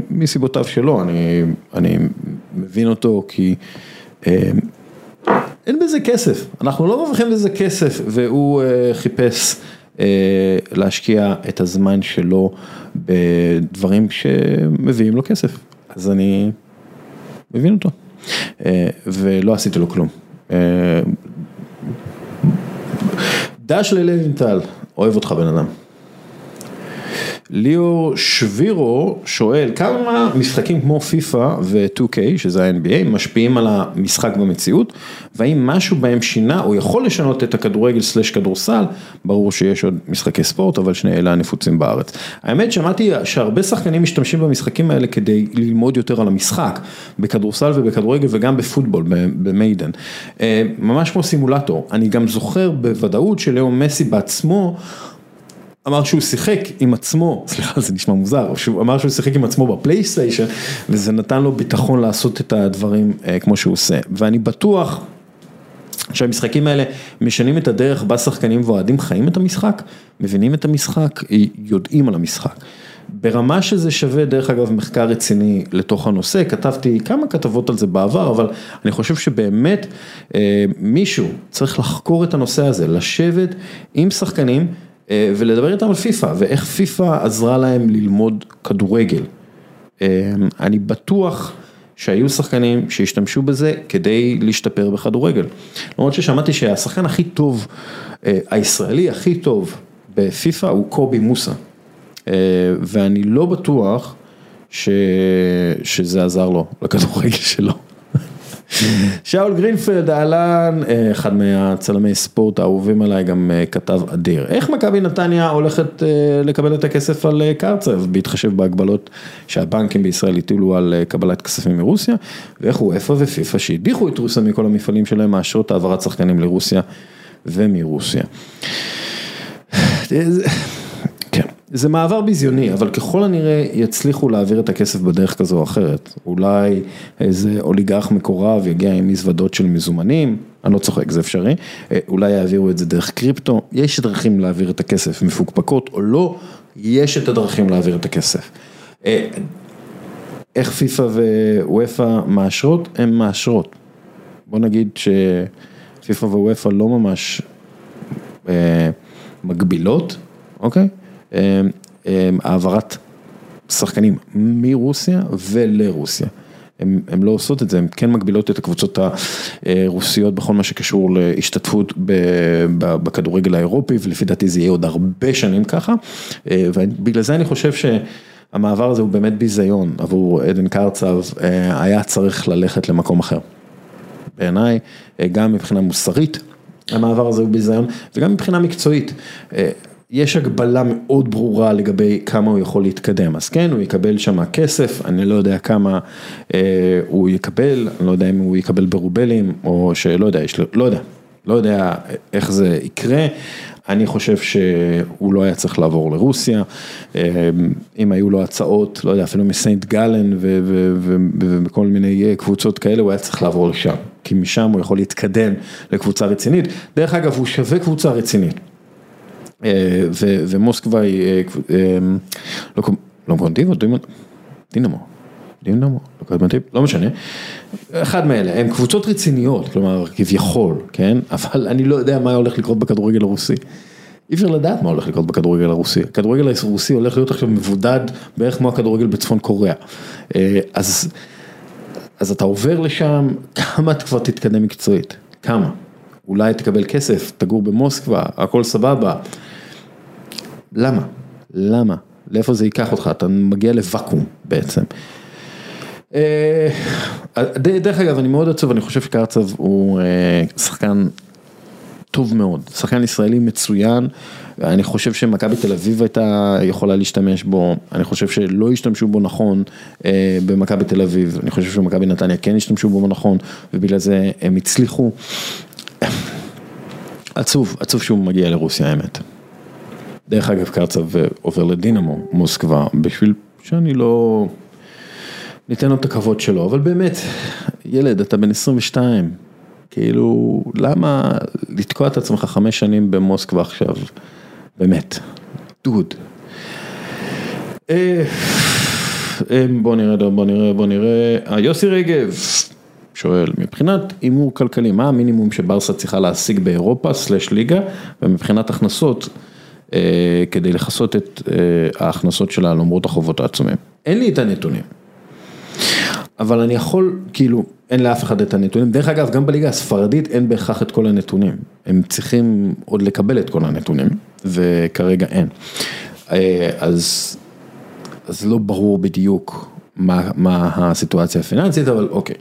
מסיבותיו שלו, אני, אני מבין אותו כי אין בזה כסף, אנחנו לא מרוויחים בזה כסף והוא חיפש להשקיע את הזמן שלו בדברים שמביאים לו כסף, אז אני מבין אותו ולא עשיתי לו כלום. דש ללוינטל, אוהב אותך בן אדם. ליאור שבירו שואל כמה משחקים כמו פיפא ו-2K שזה ה-NBA משפיעים על המשחק במציאות? והאם משהו בהם שינה או יכול לשנות את הכדורגל סלש כדורסל, ברור שיש עוד משחקי ספורט אבל שני אלה הנפוצים בארץ. האמת שמעתי שהרבה שחקנים משתמשים במשחקים האלה כדי ללמוד יותר על המשחק בכדורסל ובכדורגל וגם בפוטבול במיידן, אה, ממש כמו סימולטור, אני גם זוכר בוודאות שלאו מסי בעצמו אמר שהוא שיחק עם עצמו, סליחה זה נשמע מוזר, שהוא אמר שהוא שיחק עם עצמו בפלייסטיישן וזה נתן לו ביטחון לעשות את הדברים כמו שהוא עושה ואני בטוח שהמשחקים האלה משנים את הדרך בה שחקנים ואוהדים חיים את המשחק, מבינים את המשחק, יודעים על המשחק. ברמה שזה שווה דרך אגב מחקר רציני לתוך הנושא, כתבתי כמה כתבות על זה בעבר, אבל אני חושב שבאמת מישהו צריך לחקור את הנושא הזה, לשבת עם שחקנים ולדבר איתם על פיפא ואיך פיפא עזרה להם ללמוד כדורגל. אני בטוח שהיו שחקנים שהשתמשו בזה כדי להשתפר בכדורגל. למרות ששמעתי שהשחקן הכי טוב, הישראלי הכי טוב בפיפא הוא קובי מוסה. ואני לא בטוח שזה עזר לו לכדורגל שלו. שאול גרינפלד אהלן, אחד מהצלמי ספורט האהובים עליי, גם כתב אדיר. איך מכבי נתניה הולכת לקבל את הכסף על קרצב, בהתחשב בהגבלות שהבנקים בישראל הטילו על קבלת כספים מרוסיה, ואיך הוא איפה ופיפא שהדיחו את רוסיה מכל המפעלים שלהם, מאשרות העברת שחקנים לרוסיה ומרוסיה. זה מעבר ביזיוני, אבל ככל הנראה יצליחו להעביר את הכסף בדרך כזו או אחרת, אולי איזה אוליגרח מקורב יגיע עם מזוודות של מזומנים, אני לא צוחק, זה אפשרי, אולי יעבירו את זה דרך קריפטו, יש דרכים להעביר את הכסף, מפוקפקות או לא, יש את הדרכים להעביר את הכסף. איך פיפא ווופא מאשרות? הן מאשרות. בוא נגיד שפיפא ווופא לא ממש מגבילות, אוקיי? העברת שחקנים מרוסיה ולרוסיה. הן לא עושות את זה, הן כן מגבילות את הקבוצות הרוסיות בכל מה שקשור להשתתפות בכדורגל האירופי ולפי דעתי זה יהיה עוד הרבה שנים ככה ובגלל זה אני חושב שהמעבר הזה הוא באמת ביזיון עבור עדן קרצב, היה צריך ללכת למקום אחר. בעיניי, גם מבחינה מוסרית המעבר הזה הוא ביזיון וגם מבחינה מקצועית. יש הגבלה מאוד ברורה לגבי כמה הוא יכול להתקדם, אז כן, הוא יקבל שם כסף, אני לא יודע כמה הוא יקבל, אני לא יודע אם הוא יקבל ברובלים, או שלא יודע, יש, לא יודע, לא יודע איך זה יקרה, אני חושב שהוא לא היה צריך לעבור לרוסיה, אם היו לו הצעות, לא יודע, אפילו מסיינט גלן ובכל מיני קבוצות כאלה, הוא היה צריך לעבור לשם, כי משם הוא יכול להתקדם לקבוצה רצינית, דרך אגב, הוא שווה קבוצה רצינית. ומוסקבה היא, לא קוראים דינמו, דינמו, לא משנה, אחד מאלה, הם קבוצות רציניות, כלומר כביכול, כן, אבל אני לא יודע מה הולך לקרות בכדורגל הרוסי. אי אפשר לדעת מה הולך לקרות בכדורגל הרוסי, הכדורגל הרוסי הולך להיות עכשיו מבודד בערך כמו הכדורגל בצפון קוריאה, אז אתה עובר לשם, כמה אתה כבר תתקדם מקצועית, כמה, אולי תקבל כסף, תגור במוסקבה, הכל סבבה. למה? למה? לאיפה זה ייקח אותך, אתה מגיע לוואקום בעצם. דרך אגב, אני מאוד עצוב, אני חושב שקרצב הוא שחקן טוב מאוד, שחקן ישראלי מצוין, אני חושב שמכבי תל אביב הייתה יכולה להשתמש בו, אני חושב שלא השתמשו בו נכון במכבי תל אביב, אני חושב שמכבי נתניה כן השתמשו בו נכון, ובגלל זה הם הצליחו. עצוב, עצוב שהוא מגיע לרוסיה האמת. דרך אגב קרצב עובר לדינמו מוסקבה בשביל שאני לא ניתן לו את הכבוד שלו, אבל באמת, ילד אתה בן 22, כאילו למה לתקוע את עצמך חמש שנים במוסקבה עכשיו, באמת, דוד. בוא נראה, בוא נראה, בוא נראה, יוסי רגב. שואל, מבחינת הימור כלכלי, מה המינימום שברסה צריכה להשיג באירופה סלש ליגה, ומבחינת הכנסות, אה, כדי לכסות את אה, ההכנסות שלה למרות החובות העצומים. אין לי את הנתונים, אבל אני יכול, כאילו, אין לאף אחד את הנתונים, דרך אגב, גם בליגה הספרדית אין בהכרח את כל הנתונים, הם צריכים עוד לקבל את כל הנתונים, וכרגע אין. אה, אז, אז לא ברור בדיוק מה, מה הסיטואציה הפיננסית, אבל אוקיי.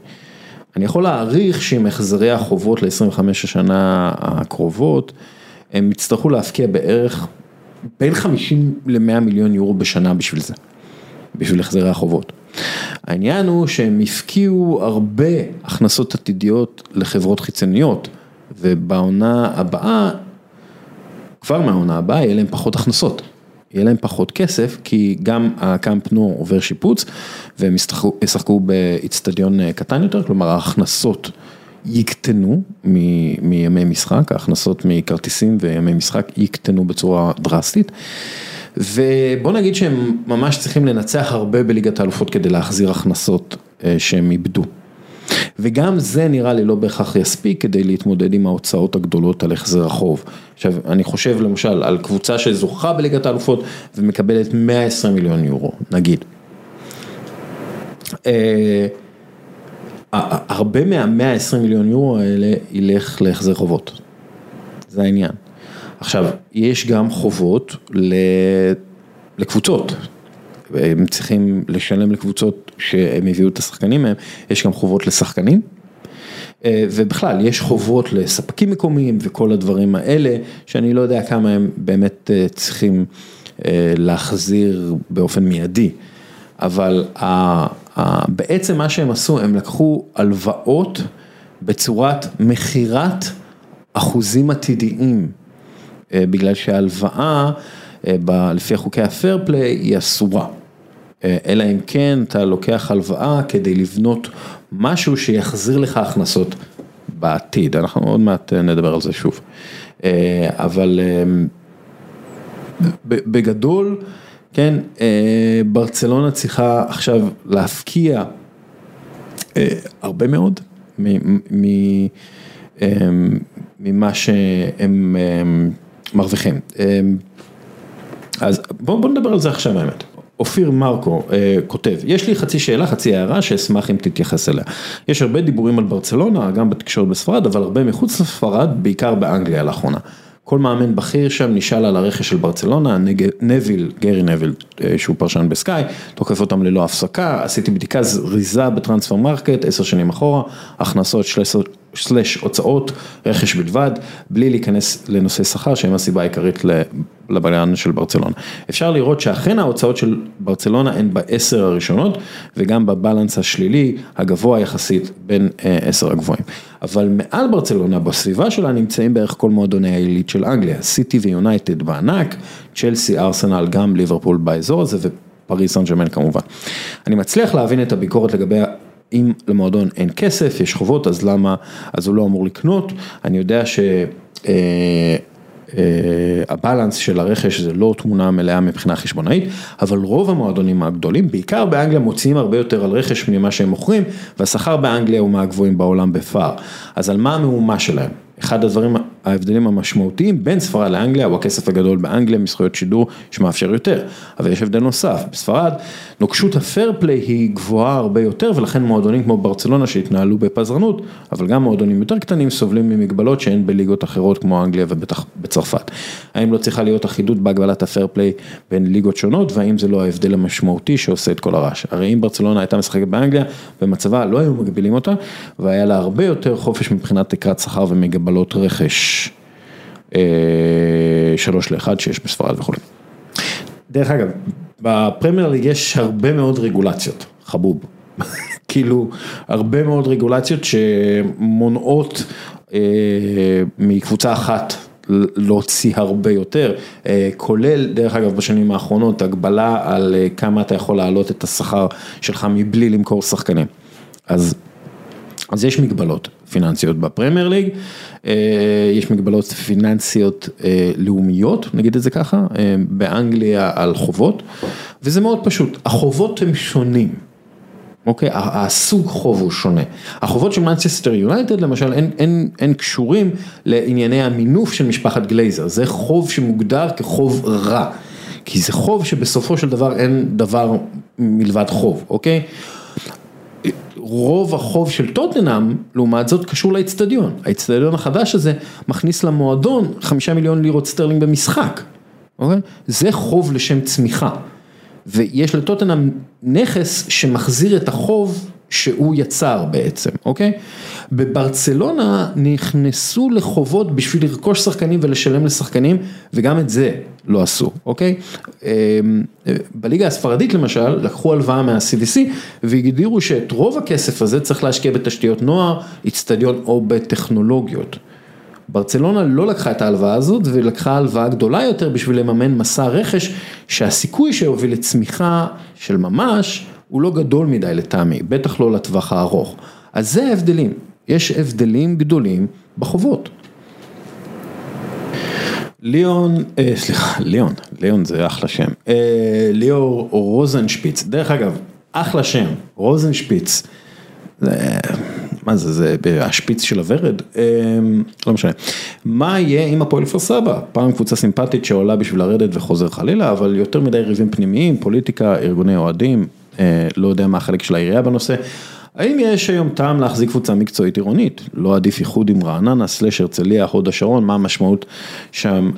אני יכול להעריך שעם החזרי החובות ל-25 השנה הקרובות, הם יצטרכו להפקיע בערך בין 50 ל-100 מיליון יורו בשנה בשביל זה, בשביל החזרי החובות. העניין הוא שהם הפקיעו הרבה הכנסות עתידיות לחברות חיצוניות, ובעונה הבאה, כבר מהעונה הבאה יהיה להם פחות הכנסות. יהיה להם פחות כסף, כי גם הקאמפ נו עובר שיפוץ, והם ישחקו באיצטדיון אה, קטן יותר, כלומר ההכנסות יקטנו מימי משחק, ההכנסות מכרטיסים וימי משחק יקטנו בצורה דרסטית. ובוא נגיד שהם ממש צריכים לנצח הרבה בליגת האלופות כדי להחזיר הכנסות אה, שהם איבדו. וגם זה נראה לי לא בהכרח יספיק כדי להתמודד עם ההוצאות הגדולות על החזר החוב. עכשיו, אני חושב למשל על קבוצה שזוכה בליגת האלופות ומקבלת 120 מיליון יורו, נגיד. הרבה מה-120 מיליון יורו האלה ילך להחזר חובות, זה העניין. עכשיו, יש גם חובות לקבוצות, הם צריכים לשלם לקבוצות שהם הביאו את השחקנים מהם, יש גם חובות לשחקנים. אה, ובכלל, יש חובות לספקים מקומיים וכל הדברים האלה, שאני לא יודע כמה הם באמת אה, צריכים אה, להחזיר באופן מיידי. אבל בעצם מה שהם עשו, הם לקחו הלוואות בצורת מכירת אחוזים עתידיים, בגלל שההלוואה, לפי חוקי הפייר פליי, היא אסורה. אלא אם כן אתה לוקח הלוואה כדי לבנות משהו שיחזיר לך הכנסות בעתיד, אנחנו עוד מעט נדבר על זה שוב. אבל בגדול, כן, ברצלונה צריכה עכשיו להפקיע הרבה מאוד ממה שהם מרוויחים. אז בואו בוא נדבר על זה עכשיו האמת. אופיר מרקו אה, כותב, יש לי חצי שאלה, חצי הערה שאשמח אם תתייחס אליה. יש הרבה דיבורים על ברצלונה, גם בתקשורת בספרד, אבל הרבה מחוץ לספרד, בעיקר באנגליה לאחרונה. כל מאמן בכיר שם נשאל על הרכש של ברצלונה, נוויל, גרי נוויל, אה, שהוא פרשן בסקאי, תוקף אותם ללא הפסקה, עשיתי בדיקה זריזה בטרנספרמרקט, עשר שנים אחורה, הכנסות slash הוצאות, רכש בלבד, בלי להיכנס לנושא שכר שהם הסיבה העיקרית לבעיות של ברצלונה. אפשר לראות שאכן ההוצאות של ברצלונה הן בעשר הראשונות וגם ב balance השלילי הגבוה יחסית בין אה, עשר הגבוהים. אבל מעל ברצלונה בסביבה שלה נמצאים בערך כל מועדוני העילית של אנגליה, סיטי ויונייטד בענק, צ'לסי, ארסנל, גם ליברפול באזור הזה ופריס סן ג'מאן כמובן. אני מצליח להבין את הביקורת לגבי אם למועדון אין כסף, יש חובות, אז למה, אז הוא לא אמור לקנות, אני יודע ש... אה, אה, הבלנס של הרכש זה לא תמונה מלאה מבחינה חשבונאית, אבל רוב המועדונים הגדולים, בעיקר באנגליה, מוציאים הרבה יותר על רכש ממה שהם מוכרים, והשכר באנגליה הוא מהגבוהים בעולם בפער. אז על מה המהומה שלהם? אחד הדברים ההבדלים המשמעותיים בין ספרד לאנגליה, הוא הכסף הגדול באנגליה מזכויות שידור שמאפשר יותר, אבל יש הבדל נוסף, בספרד נוקשות הפייר פליי היא גבוהה הרבה יותר ולכן מועדונים כמו ברצלונה שהתנהלו בפזרנות, אבל גם מועדונים יותר קטנים סובלים ממגבלות שאין בליגות אחרות כמו אנגליה ובטח בצרפת. האם לא צריכה להיות אחידות בהגבלת הפייר פליי בין ליגות שונות והאם זה לא ההבדל המשמעותי שעושה את כל הרעש, הרי אם ברצלונה הייתה משחקת באנגליה, במצבה לא היו מגבילים אותה והיה לה הרבה יותר חופש מבחינת תקרת שכר ומגבלות רכש, שלוש לאחד שיש בספרד וכו'. דרך אגב, בפרמייר ליג יש הרבה מאוד רגולציות, חבוב, כאילו הרבה מאוד רגולציות שמונעות מקבוצה אחת להוציא הרבה יותר, כולל דרך אגב בשנים האחרונות הגבלה על כמה אתה יכול להעלות את השכר שלך מבלי למכור שחקנים. אז אז יש מגבלות פיננסיות בפרמייר ליג, יש מגבלות פיננסיות לאומיות, נגיד את זה ככה, באנגליה על חובות, וזה מאוד פשוט, החובות הם שונים, אוקיי, הסוג חוב הוא שונה, החובות של מנצ'סטר יונייטד למשל אין קשורים לענייני המינוף של משפחת גלייזר, זה חוב שמוגדר כחוב רע, כי זה חוב שבסופו של דבר אין דבר מלבד חוב, אוקיי? רוב החוב של טוטנאם, לעומת זאת, קשור לאצטדיון, האצטדיון החדש הזה מכניס למועדון חמישה מיליון לירות סטרלינג במשחק, אוקיי? זה חוב לשם צמיחה, ויש לטוטנאם נכס שמחזיר את החוב שהוא יצר בעצם, אוקיי? בברצלונה נכנסו לחובות בשביל לרכוש שחקנים ולשלם לשחקנים, וגם את זה לא עשו, אוקיי? בליגה הספרדית למשל, לקחו הלוואה מה-CVC והגדירו שאת רוב הכסף הזה צריך להשקיע בתשתיות נוער, אצטדיון או בטכנולוגיות. ברצלונה לא לקחה את ההלוואה הזאת ולקחה הלוואה גדולה יותר בשביל לממן מסע רכש שהסיכוי שהוביל לצמיחה של ממש הוא לא גדול מדי לטעמי, בטח לא לטווח הארוך. אז זה ההבדלים, יש הבדלים גדולים בחובות. ליאון, אה, סליחה, ליאון, ליאון זה אחלה שם, אה, ליאור רוזנשפיץ, דרך אגב, אחלה שם, רוזנשפיץ, זה, מה זה, זה השפיץ של הוורד, אה, לא משנה, מה יהיה עם הפועל כפר סבא, פעם קבוצה סימפטית שעולה בשביל לרדת וחוזר חלילה, אבל יותר מדי ריבים פנימיים, פוליטיקה, ארגוני אוהדים, לא יודע מה החלק של העירייה בנושא. האם יש היום טעם להחזיק קבוצה מקצועית עירונית? לא עדיף איחוד עם רעננה, סלש הרצליה, הוד השרון, מה המשמעות שם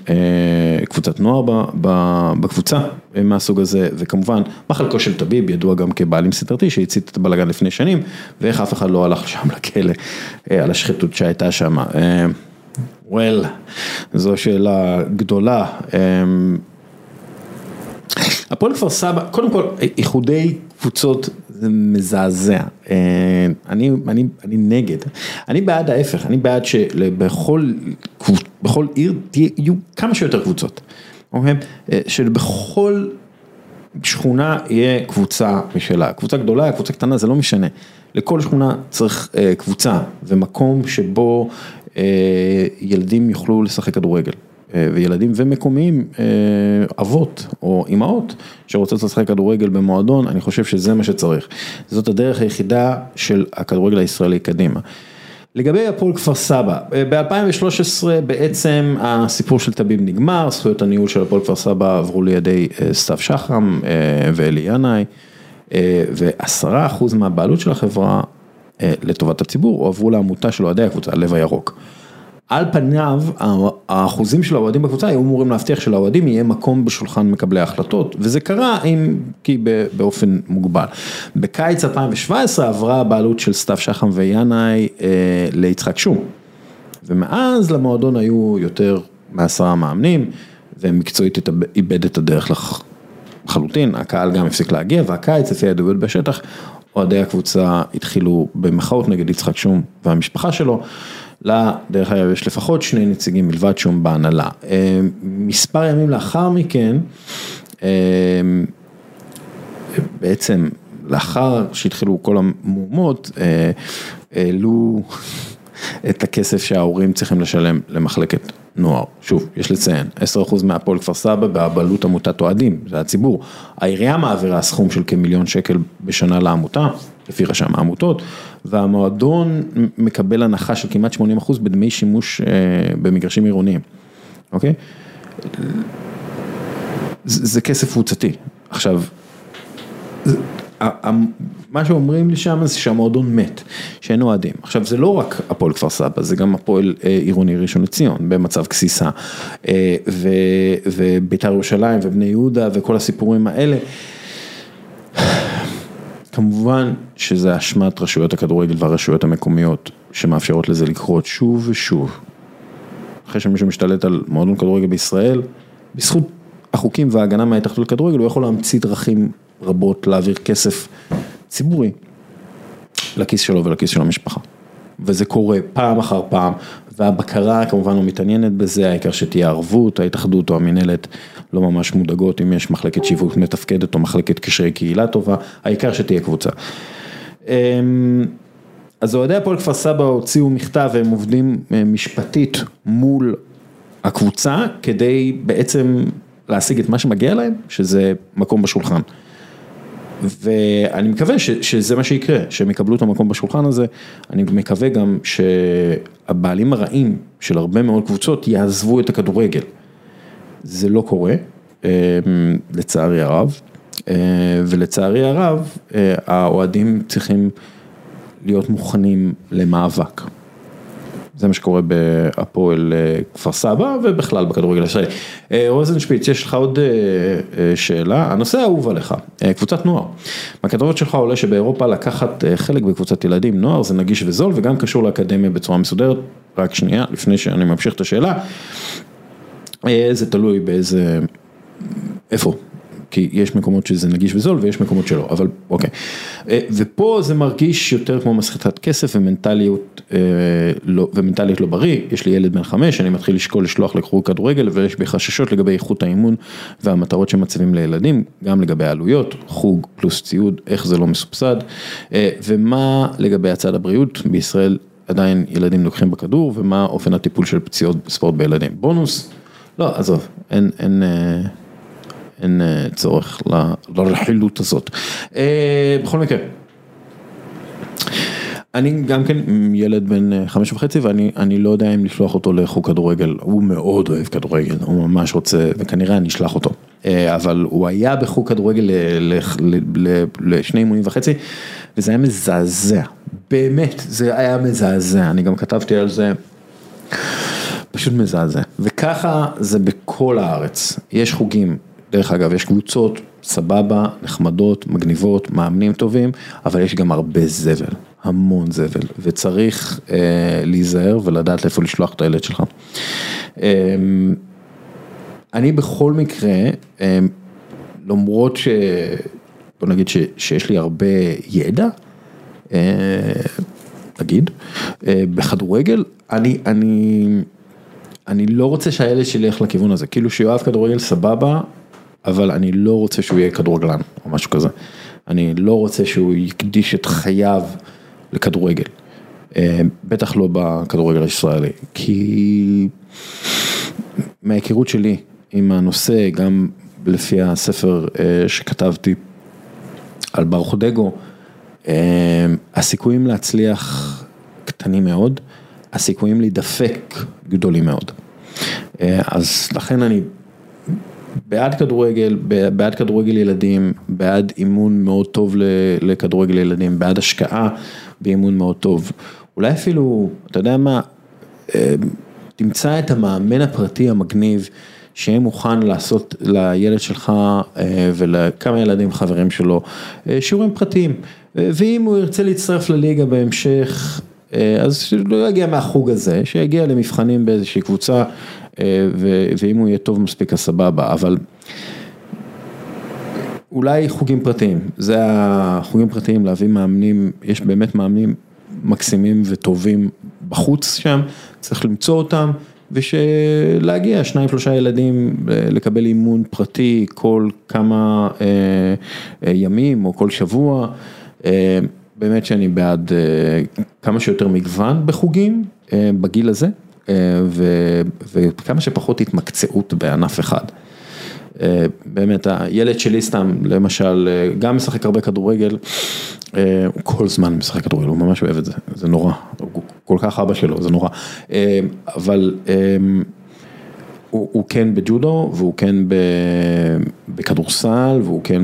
קבוצת נוער בקבוצה מהסוג הזה, וכמובן, מה חלקו של טביב, ידוע גם כבעלים סדרתי שהצית את הבלאגן לפני שנים, ואיך אף אחד לא הלך שם לכלא על השחיתות שהייתה שם. well, זו שאלה גדולה. הפועל כפר סבא, קודם כל איחודי קבוצות זה מזעזע, אני אני, אני נגד, אני בעד ההפך, אני בעד שבכל עיר יהיו כמה שיותר קבוצות, אוקיי? שבכל שכונה יהיה קבוצה משלה, קבוצה גדולה, קבוצה קטנה, זה לא משנה, לכל שכונה צריך קבוצה. ומקום שבו ילדים יוכלו לשחק כדורגל. וילדים ומקומיים, אבות או אימהות שרוצות לשחק כדורגל במועדון, אני חושב שזה מה שצריך. זאת הדרך היחידה של הכדורגל הישראלי קדימה. לגבי הפועל כפר סבא, ב-2013 בעצם הסיפור של טביב נגמר, זכויות הניהול של הפועל כפר סבא עברו לידי סתיו שחם ואלי ינאי, ועשרה אחוז מהבעלות של החברה לטובת הציבור הועברו לעמותה של אוהדי הקבוצה, הלב הירוק. על פניו האחוזים של האוהדים בקבוצה היו אמורים להבטיח שלאוהדים יהיה מקום בשולחן מקבלי ההחלטות וזה קרה אם כי באופן מוגבל. בקיץ 2017 עברה הבעלות של סתיו שחם וינאי ליצחק שום ומאז למועדון היו יותר מעשרה מאמנים ומקצועית איבד את הדרך לחלוטין, הקהל גם הפסיק להגיע והקיץ לפי העדויות בשטח אוהדי הקבוצה התחילו במחאות נגד יצחק שום והמשפחה שלו. לה, דרך אגב, יש לפחות שני נציגים מלבד שום בהנהלה. מספר ימים לאחר מכן, בעצם לאחר שהתחילו כל המהומות, העלו את הכסף שההורים צריכים לשלם למחלקת נוער. שוב, יש לציין, 10% מהפועל כפר סבא בעלות עמותת אוהדים, זה הציבור. העירייה מעבירה סכום של כמיליון שקל בשנה לעמותה, לפי רשם העמותות, והמועדון מקבל הנחה של כמעט 80% בדמי שימוש במגרשים עירוניים, אוקיי? זה, זה כסף קבוצתי, עכשיו, מה שאומרים לי שם זה שהמועדון מת, שאין אוהדים. עכשיו זה לא רק הפועל כפר סבא, זה גם הפועל עירוני ראשון לציון במצב גסיסה, ובית"ר ירושלים ובני יהודה וכל הסיפורים האלה. כמובן שזה אשמת רשויות הכדורגל והרשויות המקומיות שמאפשרות לזה לקרות שוב ושוב. אחרי שמישהו משתלט על מועדון כדורגל בישראל, בזכות החוקים וההגנה מההתאחדות לכדורגל הוא יכול להמציא דרכים רבות להעביר כסף ציבורי לכיס שלו ולכיס של המשפחה. וזה קורה פעם אחר פעם, והבקרה כמובן לא מתעניינת בזה, העיקר שתהיה ערבות, ההתאחדות או המנהלת לא ממש מודאגות אם יש מחלקת שיווק מתפקדת או מחלקת קשרי קהילה טובה, העיקר שתהיה קבוצה. אז אוהדי הפועל כפר סבא הוציאו מכתב והם עובדים משפטית מול הקבוצה כדי בעצם להשיג את מה שמגיע להם, שזה מקום בשולחן. ואני מקווה ש, שזה מה שיקרה, שהם יקבלו את המקום בשולחן הזה, אני מקווה גם שהבעלים הרעים של הרבה מאוד קבוצות יעזבו את הכדורגל. זה לא קורה, אמ, לצערי הרב, אה, ולצערי הרב, אה, האוהדים צריכים להיות מוכנים למאבק. זה מה שקורה בהפועל אה, כפר סבא ובכלל בכדורגל הישראלי. אה, רוזנשפיץ, יש לך עוד אה, שאלה, הנושא האהוב עליך, קבוצת נוער. מהכתבות שלך עולה שבאירופה לקחת חלק בקבוצת ילדים נוער זה נגיש וזול וגם קשור לאקדמיה בצורה מסודרת. רק שנייה, לפני שאני ממשיך את השאלה, זה תלוי באיזה, איפה, כי יש מקומות שזה נגיש וזול ויש מקומות שלא, אבל אוקיי. אה, ופה זה מרגיש יותר כמו מסחטת כסף ומנטליות אה, לא, ומנטליות לא בריא, יש לי ילד בן חמש, אני מתחיל לשקול לשלוח לחוג כדורגל ויש בי חששות לגבי איכות האימון והמטרות שמציבים לילדים, גם לגבי העלויות, חוג פלוס ציוד, איך זה לא מסובסד, אה, ומה לגבי הצד הבריאות, בישראל עדיין ילדים לוקחים בכדור ומה אופן הטיפול של פציעות ספורט בילדים. בונוס, לא, עזוב, אין, אין, אין אה, צורך לרכילות הזאת. אה, בכל מקרה. אני גם כן ילד בן אה, חמש וחצי ואני לא יודע אם לשלוח אותו לחוג כדורגל, הוא מאוד אוהב כדורגל, הוא ממש רוצה וכנראה אני אשלח אותו, אבל הוא היה בחוג כדורגל לשני אימונים וחצי וזה היה מזעזע, באמת זה היה מזעזע, אני גם כתבתי על זה. פשוט מזעזע, וככה זה בכל הארץ, יש חוגים דרך אגב, יש קבוצות סבבה, נחמדות, מגניבות, מאמנים טובים, אבל יש גם הרבה זבל, המון זבל, וצריך אה, להיזהר ולדעת לאיפה לשלוח את הילד שלך. אה, אני בכל מקרה, אה, למרות ש... בוא נגיד ש, שיש לי הרבה ידע, אה, נגיד, אה, בכדורגל, אני, אני, אני לא רוצה שהילד שלי ילך לכיוון הזה, כאילו שיואב כדורגל סבבה, אבל אני לא רוצה שהוא יהיה כדורגלן או משהו כזה. אני לא רוצה שהוא יקדיש את חייו לכדורגל. אה, בטח לא בכדורגל הישראלי, כי מההיכרות שלי עם הנושא, גם לפי הספר אה, שכתבתי על ברוך דגו, אה, הסיכויים להצליח קטנים מאוד, הסיכויים להידפק גדולים מאוד. אז לכן אני בעד כדורגל, בעד כדורגל ילדים, בעד אימון מאוד טוב לכדורגל ילדים, בעד השקעה באימון מאוד טוב. אולי אפילו, אתה יודע מה, אה, תמצא את המאמן הפרטי המגניב, שיהיה מוכן לעשות לילד שלך אה, ולכמה ילדים חברים שלו אה, שיעורים פרטיים. ואם הוא ירצה להצטרף לליגה בהמשך, אז לא יגיע מהחוג הזה, שיגיע למבחנים באיזושהי קבוצה אה, ואם הוא יהיה טוב מספיק אז סבבה, אבל אולי חוגים פרטיים, זה החוגים פרטיים להביא מאמנים, יש באמת מאמנים מקסימים וטובים בחוץ שם, צריך למצוא אותם ושלהגיע שניים שלושה ילדים אה, לקבל אימון פרטי כל כמה אה, אה, ימים או כל שבוע, אה, באמת שאני בעד אה, כמה שיותר מגוון בחוגים אה, בגיל הזה. אה, וכמה שפחות התמקצעות בענף אחד. באמת הילד שלי סתם, למשל, גם משחק הרבה כדורגל, הוא כל זמן משחק כדורגל, הוא ממש אוהב את זה, זה נורא, הוא כל כך אבא שלו, זה נורא, אבל הוא הוא כן בג'ודו והוא כן בכדורסל והוא כן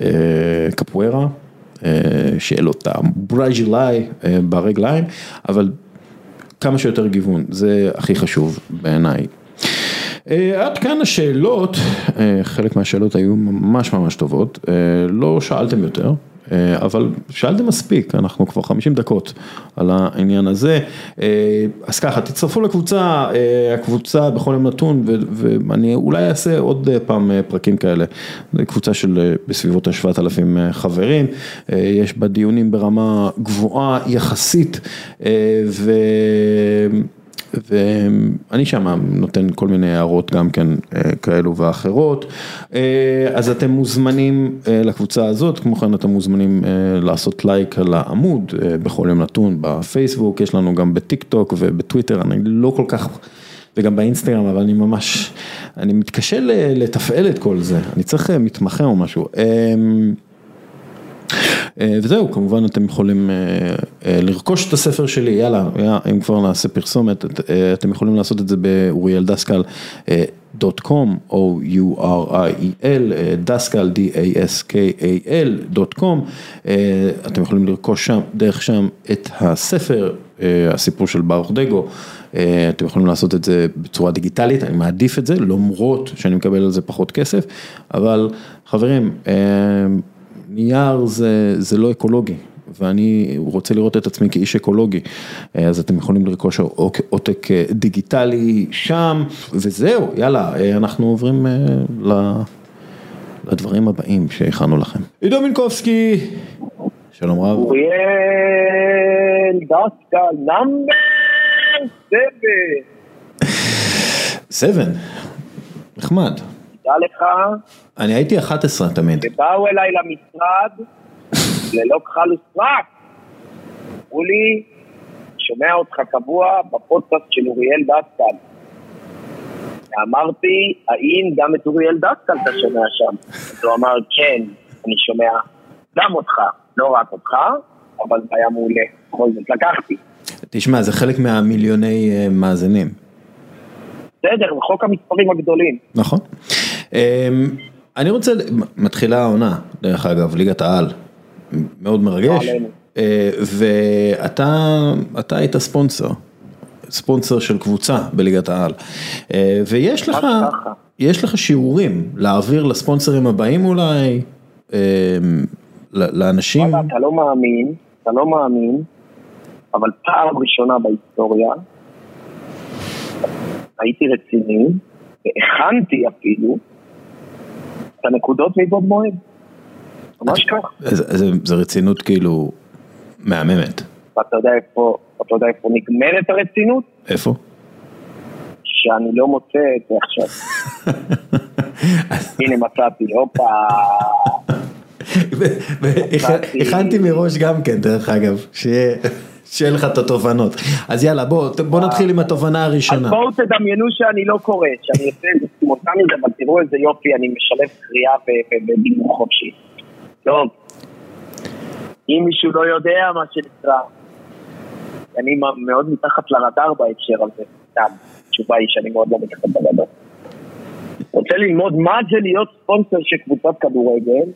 בקפוארה, שיהיה לו את הברג'ילי ברגליים, אבל כמה שיותר גיוון, זה הכי חשוב בעיניי. עד כאן השאלות, חלק מהשאלות היו ממש ממש טובות, לא שאלתם יותר. אבל שאלתם מספיק, אנחנו כבר 50 דקות על העניין הזה, אז ככה תצטרפו לקבוצה, הקבוצה בכל יום נתון ואני אולי אעשה עוד פעם פרקים כאלה, זו קבוצה של בסביבות ה-7,000 חברים, יש בה דיונים ברמה גבוהה יחסית ו... ואני שם נותן כל מיני הערות גם כן כאלו ואחרות, אז אתם מוזמנים לקבוצה הזאת, כמו כן אתם מוזמנים לעשות לייק על העמוד בכל יום נתון בפייסבוק, יש לנו גם בטיק טוק ובטוויטר, אני לא כל כך, וגם באינסטגרם, אבל אני ממש, אני מתקשה לתפעל את כל זה, אני צריך מתמחה או משהו. וזהו, כמובן אתם יכולים לרכוש את הספר שלי, יאללה, אם כבר נעשה פרסומת, אתם יכולים לעשות את זה באוריאל דסקל קום, O-U-R-I-E-L, דסקל, D-A-S-K-A-L, קום, אתם יכולים לרכוש שם, דרך שם את הספר, הסיפור של ברוך דגו, אתם יכולים לעשות את זה בצורה דיגיטלית, אני מעדיף את זה, למרות שאני מקבל על זה פחות כסף, אבל חברים, נייר זה זה לא אקולוגי ואני רוצה לראות את עצמי כאיש אקולוגי, אז אתם יכולים לרכוש עותק דיגיטלי שם וזהו, יאללה, אנחנו עוברים לדברים הבאים שהכנו לכם. עידו מינקובסקי, שלום רב. אוריאל דסקל נאמבר סבן. סבן, נחמד. תדע לך. אני הייתי 11 תמיד. ובאו אליי למשרד ללא כחל וסרק. אמרו לי, שומע אותך קבוע בפודקאסט של אוריאל דסקל. ואמרתי, האם גם את אוריאל דסקל אתה שומע שם? אז הוא אמר, כן, אני שומע גם אותך, לא רק אותך, אבל זה היה מעולה, בכל זאת לקחתי. תשמע, זה חלק מהמיליוני מאזינים. בסדר, זה חוק המספרים הגדולים. נכון. אני רוצה, מתחילה העונה, דרך אגב, ליגת העל, מאוד מרגש, ואתה היית ספונסר, ספונסר של קבוצה בליגת העל, ויש לך, יש לך שיעורים להעביר לספונסרים הבאים אולי, לאנשים. אתה לא מאמין, אתה לא מאמין, אבל פעם ראשונה בהיסטוריה, הייתי רציני, והכנתי אפילו, הנקודות מבעוד מועד. ממש ככה. זה רצינות כאילו מהממת. ואתה יודע איפה, אתה יודע איפה נגמרת הרצינות? איפה? שאני לא מוצא את זה עכשיו. הנה מצאתי, הופה. הכנתי מראש גם כן, דרך אגב, שיהיה... שיהיה לך את התובנות. אז יאללה, בוא, בוא נתחיל עם התובנה הראשונה. אז בואו תדמיינו שאני לא קורא, שאני עושה את זה סימולטנית, אבל תראו איזה יופי, אני משלב קריאה בדימוי חופשי. טוב, אם מישהו לא יודע מה שנקרא, אני מאוד מתחת לרדאר בהקשר הזה, סתם, התשובה היא שאני מאוד לא מתחת לרדאר. רוצה ללמוד מה זה להיות ספונסר של קבוצת כדורגל?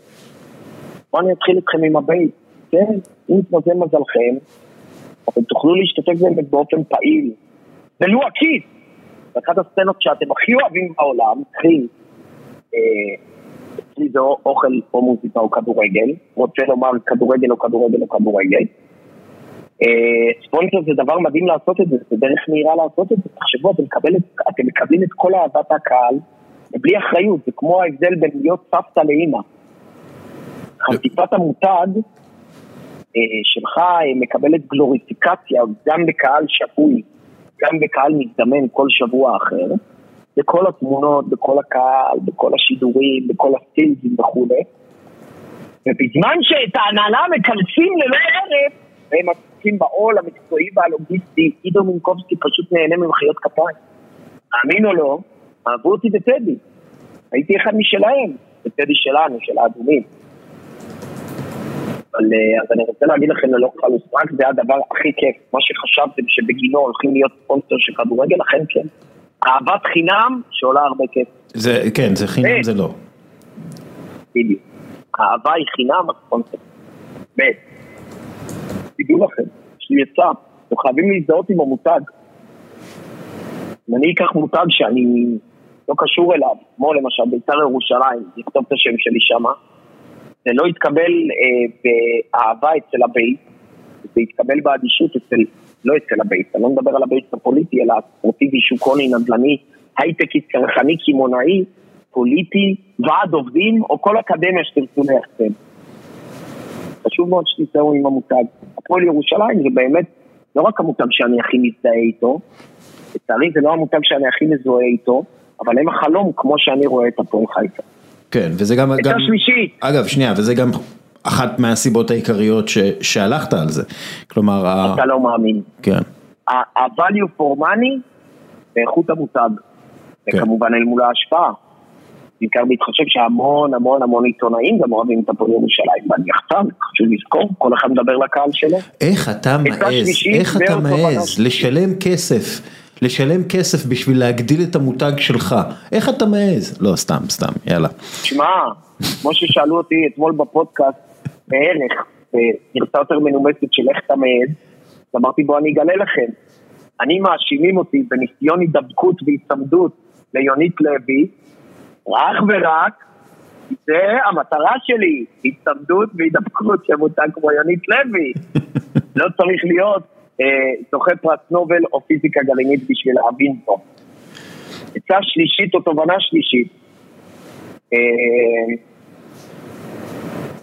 בואו אני אתחיל איתכם עם הבייס, כן? אם יתמזל מזלכם, אתם תוכלו להשתתף באמת באופן פעיל, ולו עקיף. אחת הסצנות שאתם הכי אוהבים בעולם, קרי, אצלי זה אוכל או מוזיקה או כדורגל, רוצה לומר כדורגל או כדורגל או כדורגל. ספונסר זה דבר מדהים לעשות את זה, זה דרך מהירה לעשות את זה, תחשבו, אתם, מקבל, אתם מקבלים את כל אהבת הקהל, ובלי אחריות, זה כמו ההבדל בין להיות סבתא לאימא. חשיפת המותג שלך מקבלת גלוריפיקציה גם בקהל שפוי, גם בקהל מזדמן כל שבוע אחר, בכל התמונות, בכל הקהל, בכל השידורים, בכל הסטילזים וכולי. ובזמן שאת ההנהלה מקלסים ללא ערב, והם עסוקים בעול המקצועי והלוגיסטי, עידו מינקובסקי פשוט נהנה ממחיאות כפיים. מאמין או לא, אהבו אותי בטדי. הייתי אחד משלהם, בטדי שלנו, של האדומים. אבל אה, אז אני רוצה להגיד לכם ללא כלל וסרק, זה הדבר הכי כיף. מה שחשבתם שבגינו הולכים להיות ספונסר של כדורגל, אכן כן. אהבת חינם שעולה הרבה כסף. זה, כן, זה חינם זה לא. בדיוק. האהבה היא חינם, הספונסר. ב', תדעו לכם, יש לי עצה, אתם חייבים להזדהות עם המותג. אם אני אקח מותג שאני לא קשור אליו, כמו למשל בית"ר ירושלים, לכתוב את השם שלי שמה, זה לא יתקבל אה, באהבה אצל הבייס, זה יתקבל באדישות אצל, לא אצל הבייס, אני לא מדבר על הבייס הפוליטי, אלא הספורטיבי, שוקוני, נדל"ני, הייטקי, צרכני, קמעונאי, פוליטי, ועד עובדים, או כל אקדמיה שתרצו לייחסם. חשוב מאוד שתזדהו עם המותג. הפועל ירושלים זה באמת לא רק המותג שאני הכי מזדהה איתו, לצערי זה לא המותג שאני הכי מזוהה איתו, אבל הם החלום כמו שאני רואה את הפועל חיפה. כן, וזה גם... עצה שלישית. אגב, שנייה, וזה גם אחת מהסיבות העיקריות ש, שהלכת על זה. כלומר, ה... אתה לא מאמין. כן, ה- ה-value for money זה איכות המותג. כן. וכמובן אל מול ההשפעה. בעיקר בהתחשב שהמון המון המון עיתונאים גם אוהבים את הפועל ירושלים. ואני יחצן, חשוב לזכור, כל אחד מדבר לקהל שלו. איך אתה מעז, איך אתה מעז. לשלם כסף, לשלם כסף בשביל להגדיל את המותג שלך, איך אתה מעז? לא, סתם, סתם, יאללה. שמע, כמו ששאלו אותי אתמול בפודקאסט, בערך, בגרסה יותר מנומסת של איך אתה מעז, אמרתי בוא אני אגלה לכם. אני מאשימים אותי בניסיון הידבקות והיצמדות ליונית לוי, רק ורק, זה המטרה שלי, היצמדות והידבקות של מותג כמו יונית לוי. לא צריך להיות זוכה פרס נובל או פיזיקה גרעינית בשביל להבין פה. עצה שלישית או תובנה שלישית, אה,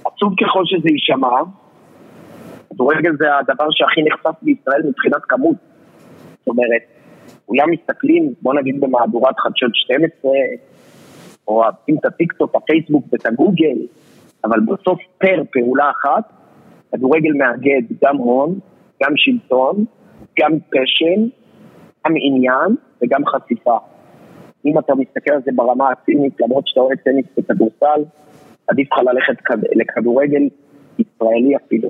עצוב ככל שזה יישמע, כדורגל זה הדבר שהכי נחשף בישראל מבחינת כמות. זאת אומרת, כולם מסתכלים, בוא נגיד במהדורת חדשות 12, או אוהבים את הטיקטוק, הפייסבוק ואת הגוגל, אבל בסוף פר פעולה אחת, כדורגל מאגד גם הון, גם שלטון, גם פשן, גם עניין וגם חשיפה. אם אתה מסתכל על זה ברמה הצינית, למרות שאתה אוהב טניס וכדורסל, עדיף לך ללכת כד- לכדורגל ישראלי אפילו.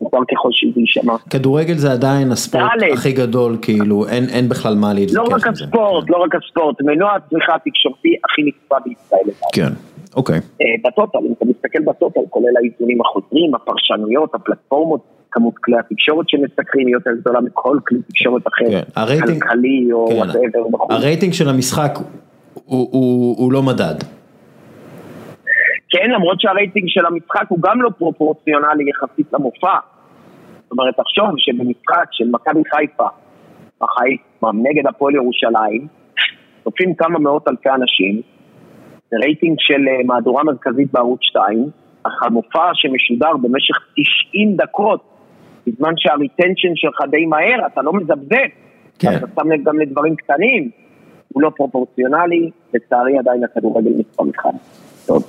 מוכר ככל שזה יישמע. כדורגל זה עדיין הספורט ד'. הכי גדול, כאילו, אין, אין בכלל מה לא להתווכח רק עם זה. הספורט, לא רק הספורט, מנוע הצריכה התקשורתי הכי נצפה בישראל. כן, אוקיי. אה, ב total, אם אתה מסתכל ב total, כולל האיזונים החוזרים, הפרשנויות, הפלטפורמות, כמות כלי התקשורת שמסקרים היא יותר גדולה מכל כלי תקשורת אחר, כן, הרייטינג- כלכלי או כן. whatever בחוץ. הרייטינג של המשחק הוא, הוא, הוא לא מדד. כן, למרות שהרייטינג של המשחק הוא גם לא פרופורציונלי יחסית למופע. זאת אומרת, תחשוב שבמשחק של מכבי חיפה, החיפה נגד הפועל ירושלים, צופים כמה מאות אלפי אנשים, זה רייטינג של אה, מהדורה מרכזית בערוץ 2, אך המופע שמשודר במשך 90 דקות, בזמן שה retention שלך די מהר, אתה לא מזפזפ, כן. אתה שם לב גם לדברים קטנים, הוא לא פרופורציונלי, לצערי עדיין הכדורגל מספר אחד. טוב.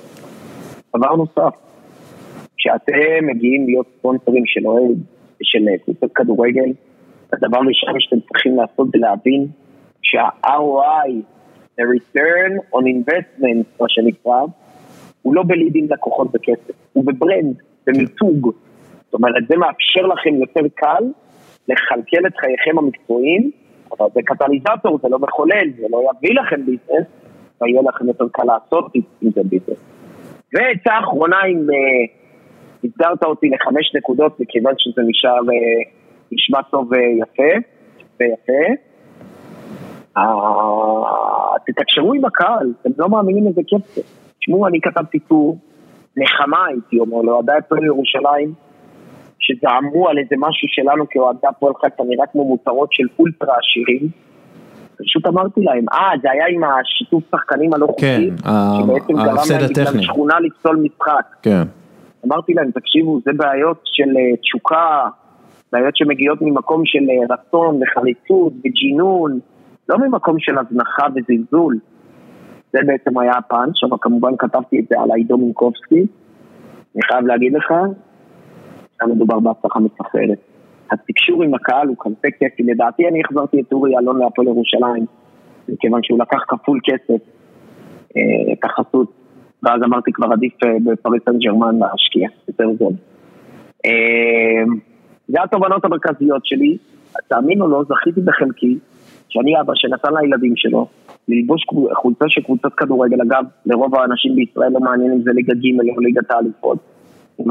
דבר נוסף, כשאתם מגיעים להיות ספונסרים של אוהד ושל אה, קבוצות כדורגל, הדבר הראשון שאתם צריכים לעשות זה להבין שה-ROI, the return on investment, מה שנקרא, הוא לא בלידים לקוחות בכסף, הוא בברנד, במיתוג. זאת אומרת, זה מאפשר לכם יותר קל לכלכל את חייכם המקצועיים, אבל זה קטליזטור, זה לא מחולל, זה לא יביא לכם ביזנס, ויהיה לכם יותר קל לעשות עם זה ביזנס. ועצה אחרונה, אם אה, הסגרת אותי לחמש נקודות, מכיוון שזה נשאר, אה, נשמע טוב ויפה, ויפה. אה, תתקשרו עם הקהל, אתם לא מאמינים איזה כיף זה. תשמעו, אני כתבתי טור, נחמה הייתי אומר, לאוהדי הפועל ירושלים, שזעמו על איזה משהו שלנו כאוהדי הפועל חיפה נראה כמו מותרות של אולטרה עשירים. פשוט אמרתי להם, אה, זה היה עם השיתוף שחקנים הלא חוקי, כן, שבעצם גרם להם בגלל. שכונה לפסול משחק. כן. אמרתי להם, תקשיבו, זה בעיות של אה, תשוקה, בעיות שמגיעות ממקום של אה, רצון וחריצות וג'ינון, לא ממקום של הזנחה וזלזול. זה בעצם היה הפאנץ', אבל כמובן כתבתי את זה על עידו מינקובסקי. אני חייב להגיד לך, היה מדובר בהצלחה מסחררת. התקשור עם הקהל הוא כזה כיפי, לדעתי אני החזרתי את אורי אלון להפועל ירושלים, מכיוון שהוא לקח כפול כסף, אה, את החסות, ואז אמרתי כבר עדיף אה, בפריס סן ג'רמן להשקיע, יותר זול. אה, זה התובנות המרכזיות שלי. תאמינו לו, זכיתי בחלקי, שאני אבא שנתן לילדים שלו, ללבוש חולצה של קבוצת כדורגל, אגב, לרוב האנשים בישראל לא מעניין אם זה ליגה ג' או ליגת האליפות.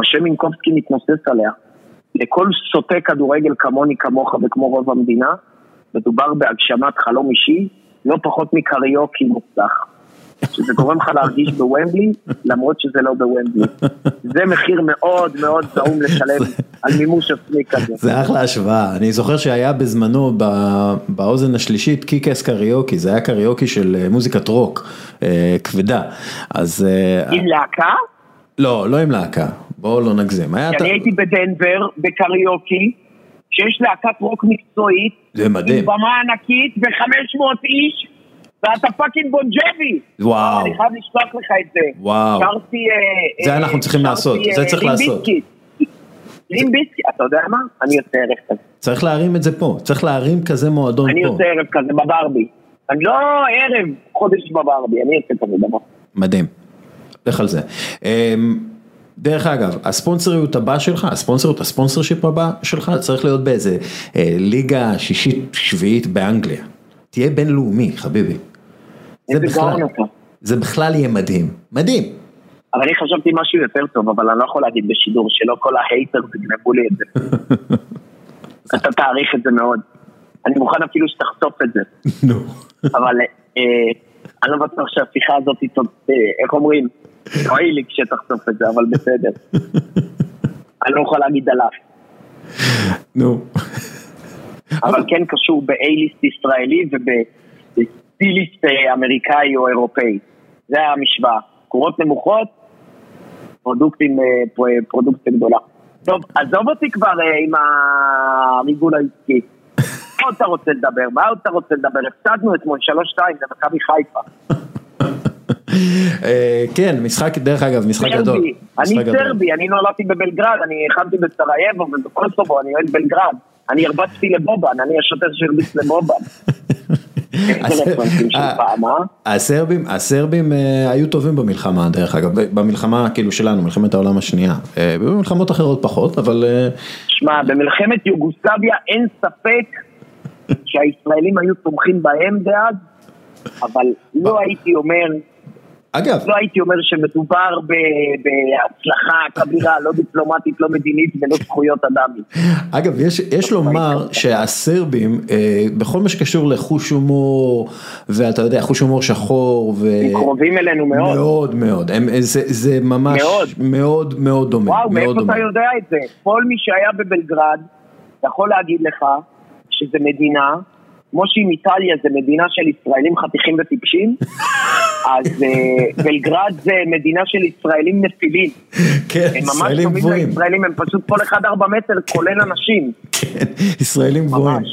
השם מינקובסקי מתנוסס עליה, לכל סוטה כדורגל כמוני, כמוך וכמו רוב המדינה, מדובר בהגשמת חלום אישי, לא פחות מקריוקי מוצלח. שזה גורם לך להרגיש בוומבלי, למרות שזה לא בוומבלי. זה מחיר מאוד מאוד זעום לשלם על מימוש עצמי כזה. זה אחלה השוואה, אני זוכר שהיה בזמנו באוזן השלישית kick-ass קריוקי, זה היה קריוקי של אה, מוזיקת רוק אה, כבדה, אז... אה, עם להקה? לא, לא עם להקה, בואו לא נגזים. אני הייתי בדנבר, בקריוקי. שיש להקת רוק מקצועית, זה מדהים, עם במה ענקית ו-500 איש, ואתה פאקינג בונג'בי. וואו. אני חייב לשלוח לך את זה. וואו. שרתי... אה, זה אנחנו צריכים לעשות, זה צריך לעשות. לימביסקי, אתה יודע מה? אני יוצא ערב כזה. צריך להרים את זה פה, צריך להרים כזה מועדון פה. אני יוצא ערב כזה בברבי. אני לא ערב חודש בברבי, אני יוצא כזה דבר. מדהים, לך על זה. דרך אגב, הספונסריות הבא שלך, הספונסריות, הספונסר שיפ הבא שלך צריך להיות באיזה אה, ליגה שישית שביעית באנגליה. תהיה בינלאומי, חביבי. זה בכלל, זה בכלל יהיה מדהים, מדהים. אבל אני חשבתי משהו יותר טוב, אבל אני לא יכול להגיד בשידור שלא כל ההייטר יגנבו לי את זה. אתה תעריך את זה מאוד. אני מוכן אפילו שתחשוף את זה. נו. אבל אה, אני לא בטוח שהשיחה הזאת, אה, איך אומרים? אוי לי כשתחשוף את זה, אבל בסדר. אני לא יכול להגיד עליו. נו. אבל כן קשור ב-A-ליסט ישראלי וב-C-ליסט אה, אמריקאי או אירופאי. זה המשוואה. קורות נמוכות, פרודוקטים, אה, פרודוקציה גדולה. טוב, עזוב אותי כבר אה, עם הריגול העסקי. מה עוד אתה רוצה לדבר? מה עוד אתה רוצה לדבר? הפסדנו אתמול 3-2 למכבי חיפה. כן, משחק, דרך אגב, משחק גדול. אני סרבי, אני נולדתי בבלגרד, אני הכנתי בסרייבו ובקוסובו, אני אוהד בלגרד. אני הרבצתי לבובן, אני השוטר שהרביץ לבובן. הסרבים, הסרבים היו טובים במלחמה דרך אגב, במלחמה כאילו שלנו, מלחמת העולם השנייה, במלחמות אחרות פחות, אבל... שמע, במלחמת יוגוסלביה אין ספק שהישראלים היו תומכים בהם דאז, אבל לא הייתי אומר אגב, לא הייתי אומר שמדובר בהצלחה כבירה, לא דיפלומטית, לא מדינית ולא זכויות אדם. אגב, יש, יש לומר שהסרבים, אה, בכל מה שקשור לחוש הומור, ואתה יודע, חוש הומור שחור, ו... הם קרובים אלינו מאוד. מאוד מאוד, הם, זה, זה ממש מאוד מאוד, מאוד דומה. וואו, מאיפה דומה. אתה יודע את זה? כל מי שהיה בבלגרד יכול להגיד לך שזה מדינה כמו שעם איטליה זה מדינה של ישראלים חתיכים וטיפשים, אז אה, בלגרד זה מדינה של ישראלים נפילים. כן, ישראלים גבוהים. הם ישראלים, הם פשוט כל אחד ארבע מטר, כולל אנשים. כן, ישראלים גבוהים.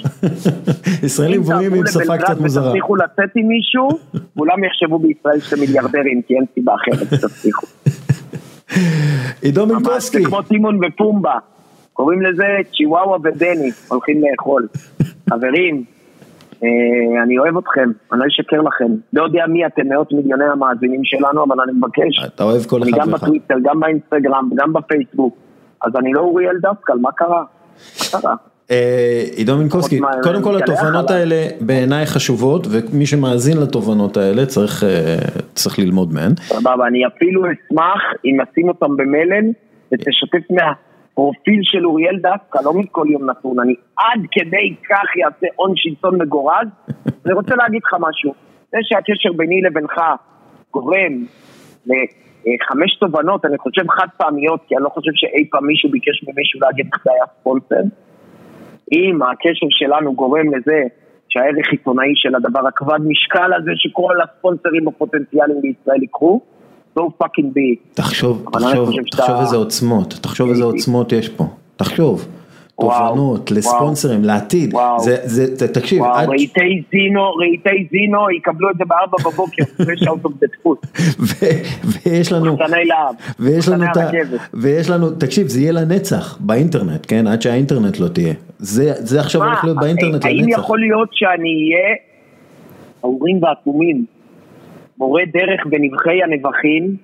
ישראלים גבוהים עם שפה קצת מוזרה. אם תצליחו לצאת עם מישהו, כולם יחשבו בישראל שאתם מיליארדרים, כי אין סיבה אחרת שתצליחו. עידו מינקובסקי. ממש כמו טימון ופומבה. קוראים לזה צ'יוואווה ודני, הולכים לאכול. חברים, אני אוהב אתכם, אני לא אשקר לכם. לא יודע מי אתם, מאות מיליוני המאזינים שלנו, אבל אני מבקש. אתה אוהב כל אחד ואחד. גם בטוויטר, גם באינסטגרם, גם בפייסבוק. אז אני לא אוריאל דווקא, מה קרה? מה קרה? אה, עידו מינקובסקי, קודם כל התובנות האלה בעיניי חשובות ומי שמאזין לתובנות האלה צריך ללמוד מהן. סבבה, אני אפילו אשמח אם נשים אותם במלל ותשתף מה... פרופיל של אוריאל דווקא, לא מכל יום נתון, אני עד כדי כך אעשה הון שלטון מגורז. אני רוצה להגיד לך משהו, זה שהקשר ביני לבינך גורם לחמש תובנות, אני חושב חד פעמיות, כי אני לא חושב שאי פעם מישהו ביקש ממישהו להגיד איך זה היה ספונסר. אם הקשר שלנו גורם לזה שהערך עיתונאי של הדבר הכבד משקל הזה שכל הספונסרים הפוטנציאליים בישראל יקחו, so fucking be. תחשוב, תחשוב, תחשוב איזה עוצמות, תחשוב איזה עוצמות יש פה, תחשוב. תובנות, לספונסרים, לעתיד, זה, זה, תקשיב, וואו, רהיטי זינו, רהיטי זינו יקבלו את זה בארבע בבוקר, of the food. ויש לנו, ויש לנו, ויש לנו, תקשיב, זה יהיה לנצח, באינטרנט, כן, עד שהאינטרנט לא תהיה, זה עכשיו הולך להיות באינטרנט לנצח. האם יכול להיות שאני אהיה, האורים והתומים, מורה דרך בנבחי הנבחים,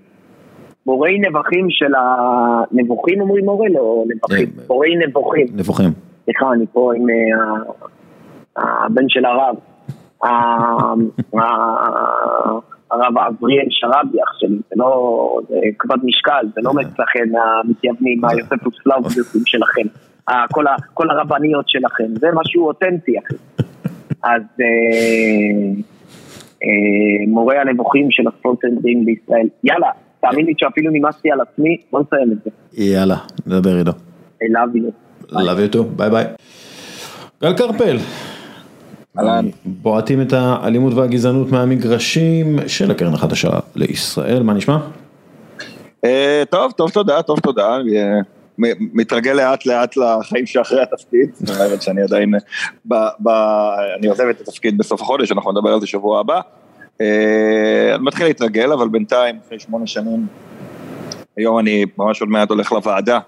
מורי נבחים של הנבוכים אומרים מורה? לא נבחים, אה, מורי נבוכים. נבוכים. סליחה, אני פה עם אה, הבן של הרב. הרב אבריאל שרבי אח שלי, זה לא, כבד משקל, זה לא מצא חן המתייוונים, היוספוס פלאובוסים שלכם, כל הרבניות שלכם, זה משהו אותנטי אחי. אז מורה הנבוכים של הספורטנדים בישראל, יאללה, תאמין לי שאפילו נמאסתי על עצמי, בוא נסיים את זה. יאללה, נדבר איתו. I love you. love you too, ביי ביי. גל קרפל. אהלן. בועטים את האלימות והגזענות מהמגרשים של הקרן החדשה לישראל, מה נשמע? אה, טוב, טוב תודה, טוב תודה. אה, מתרגל לאט לאט לחיים שאחרי התפקיד, זאת אומרת שאני עדיין, אני עוזב את התפקיד בסוף החודש, אנחנו נדבר על זה שבוע הבא. אה, אני מתחיל להתרגל, אבל בינתיים, אחרי שמונה שנים, היום אני ממש עוד מעט הולך לוועדה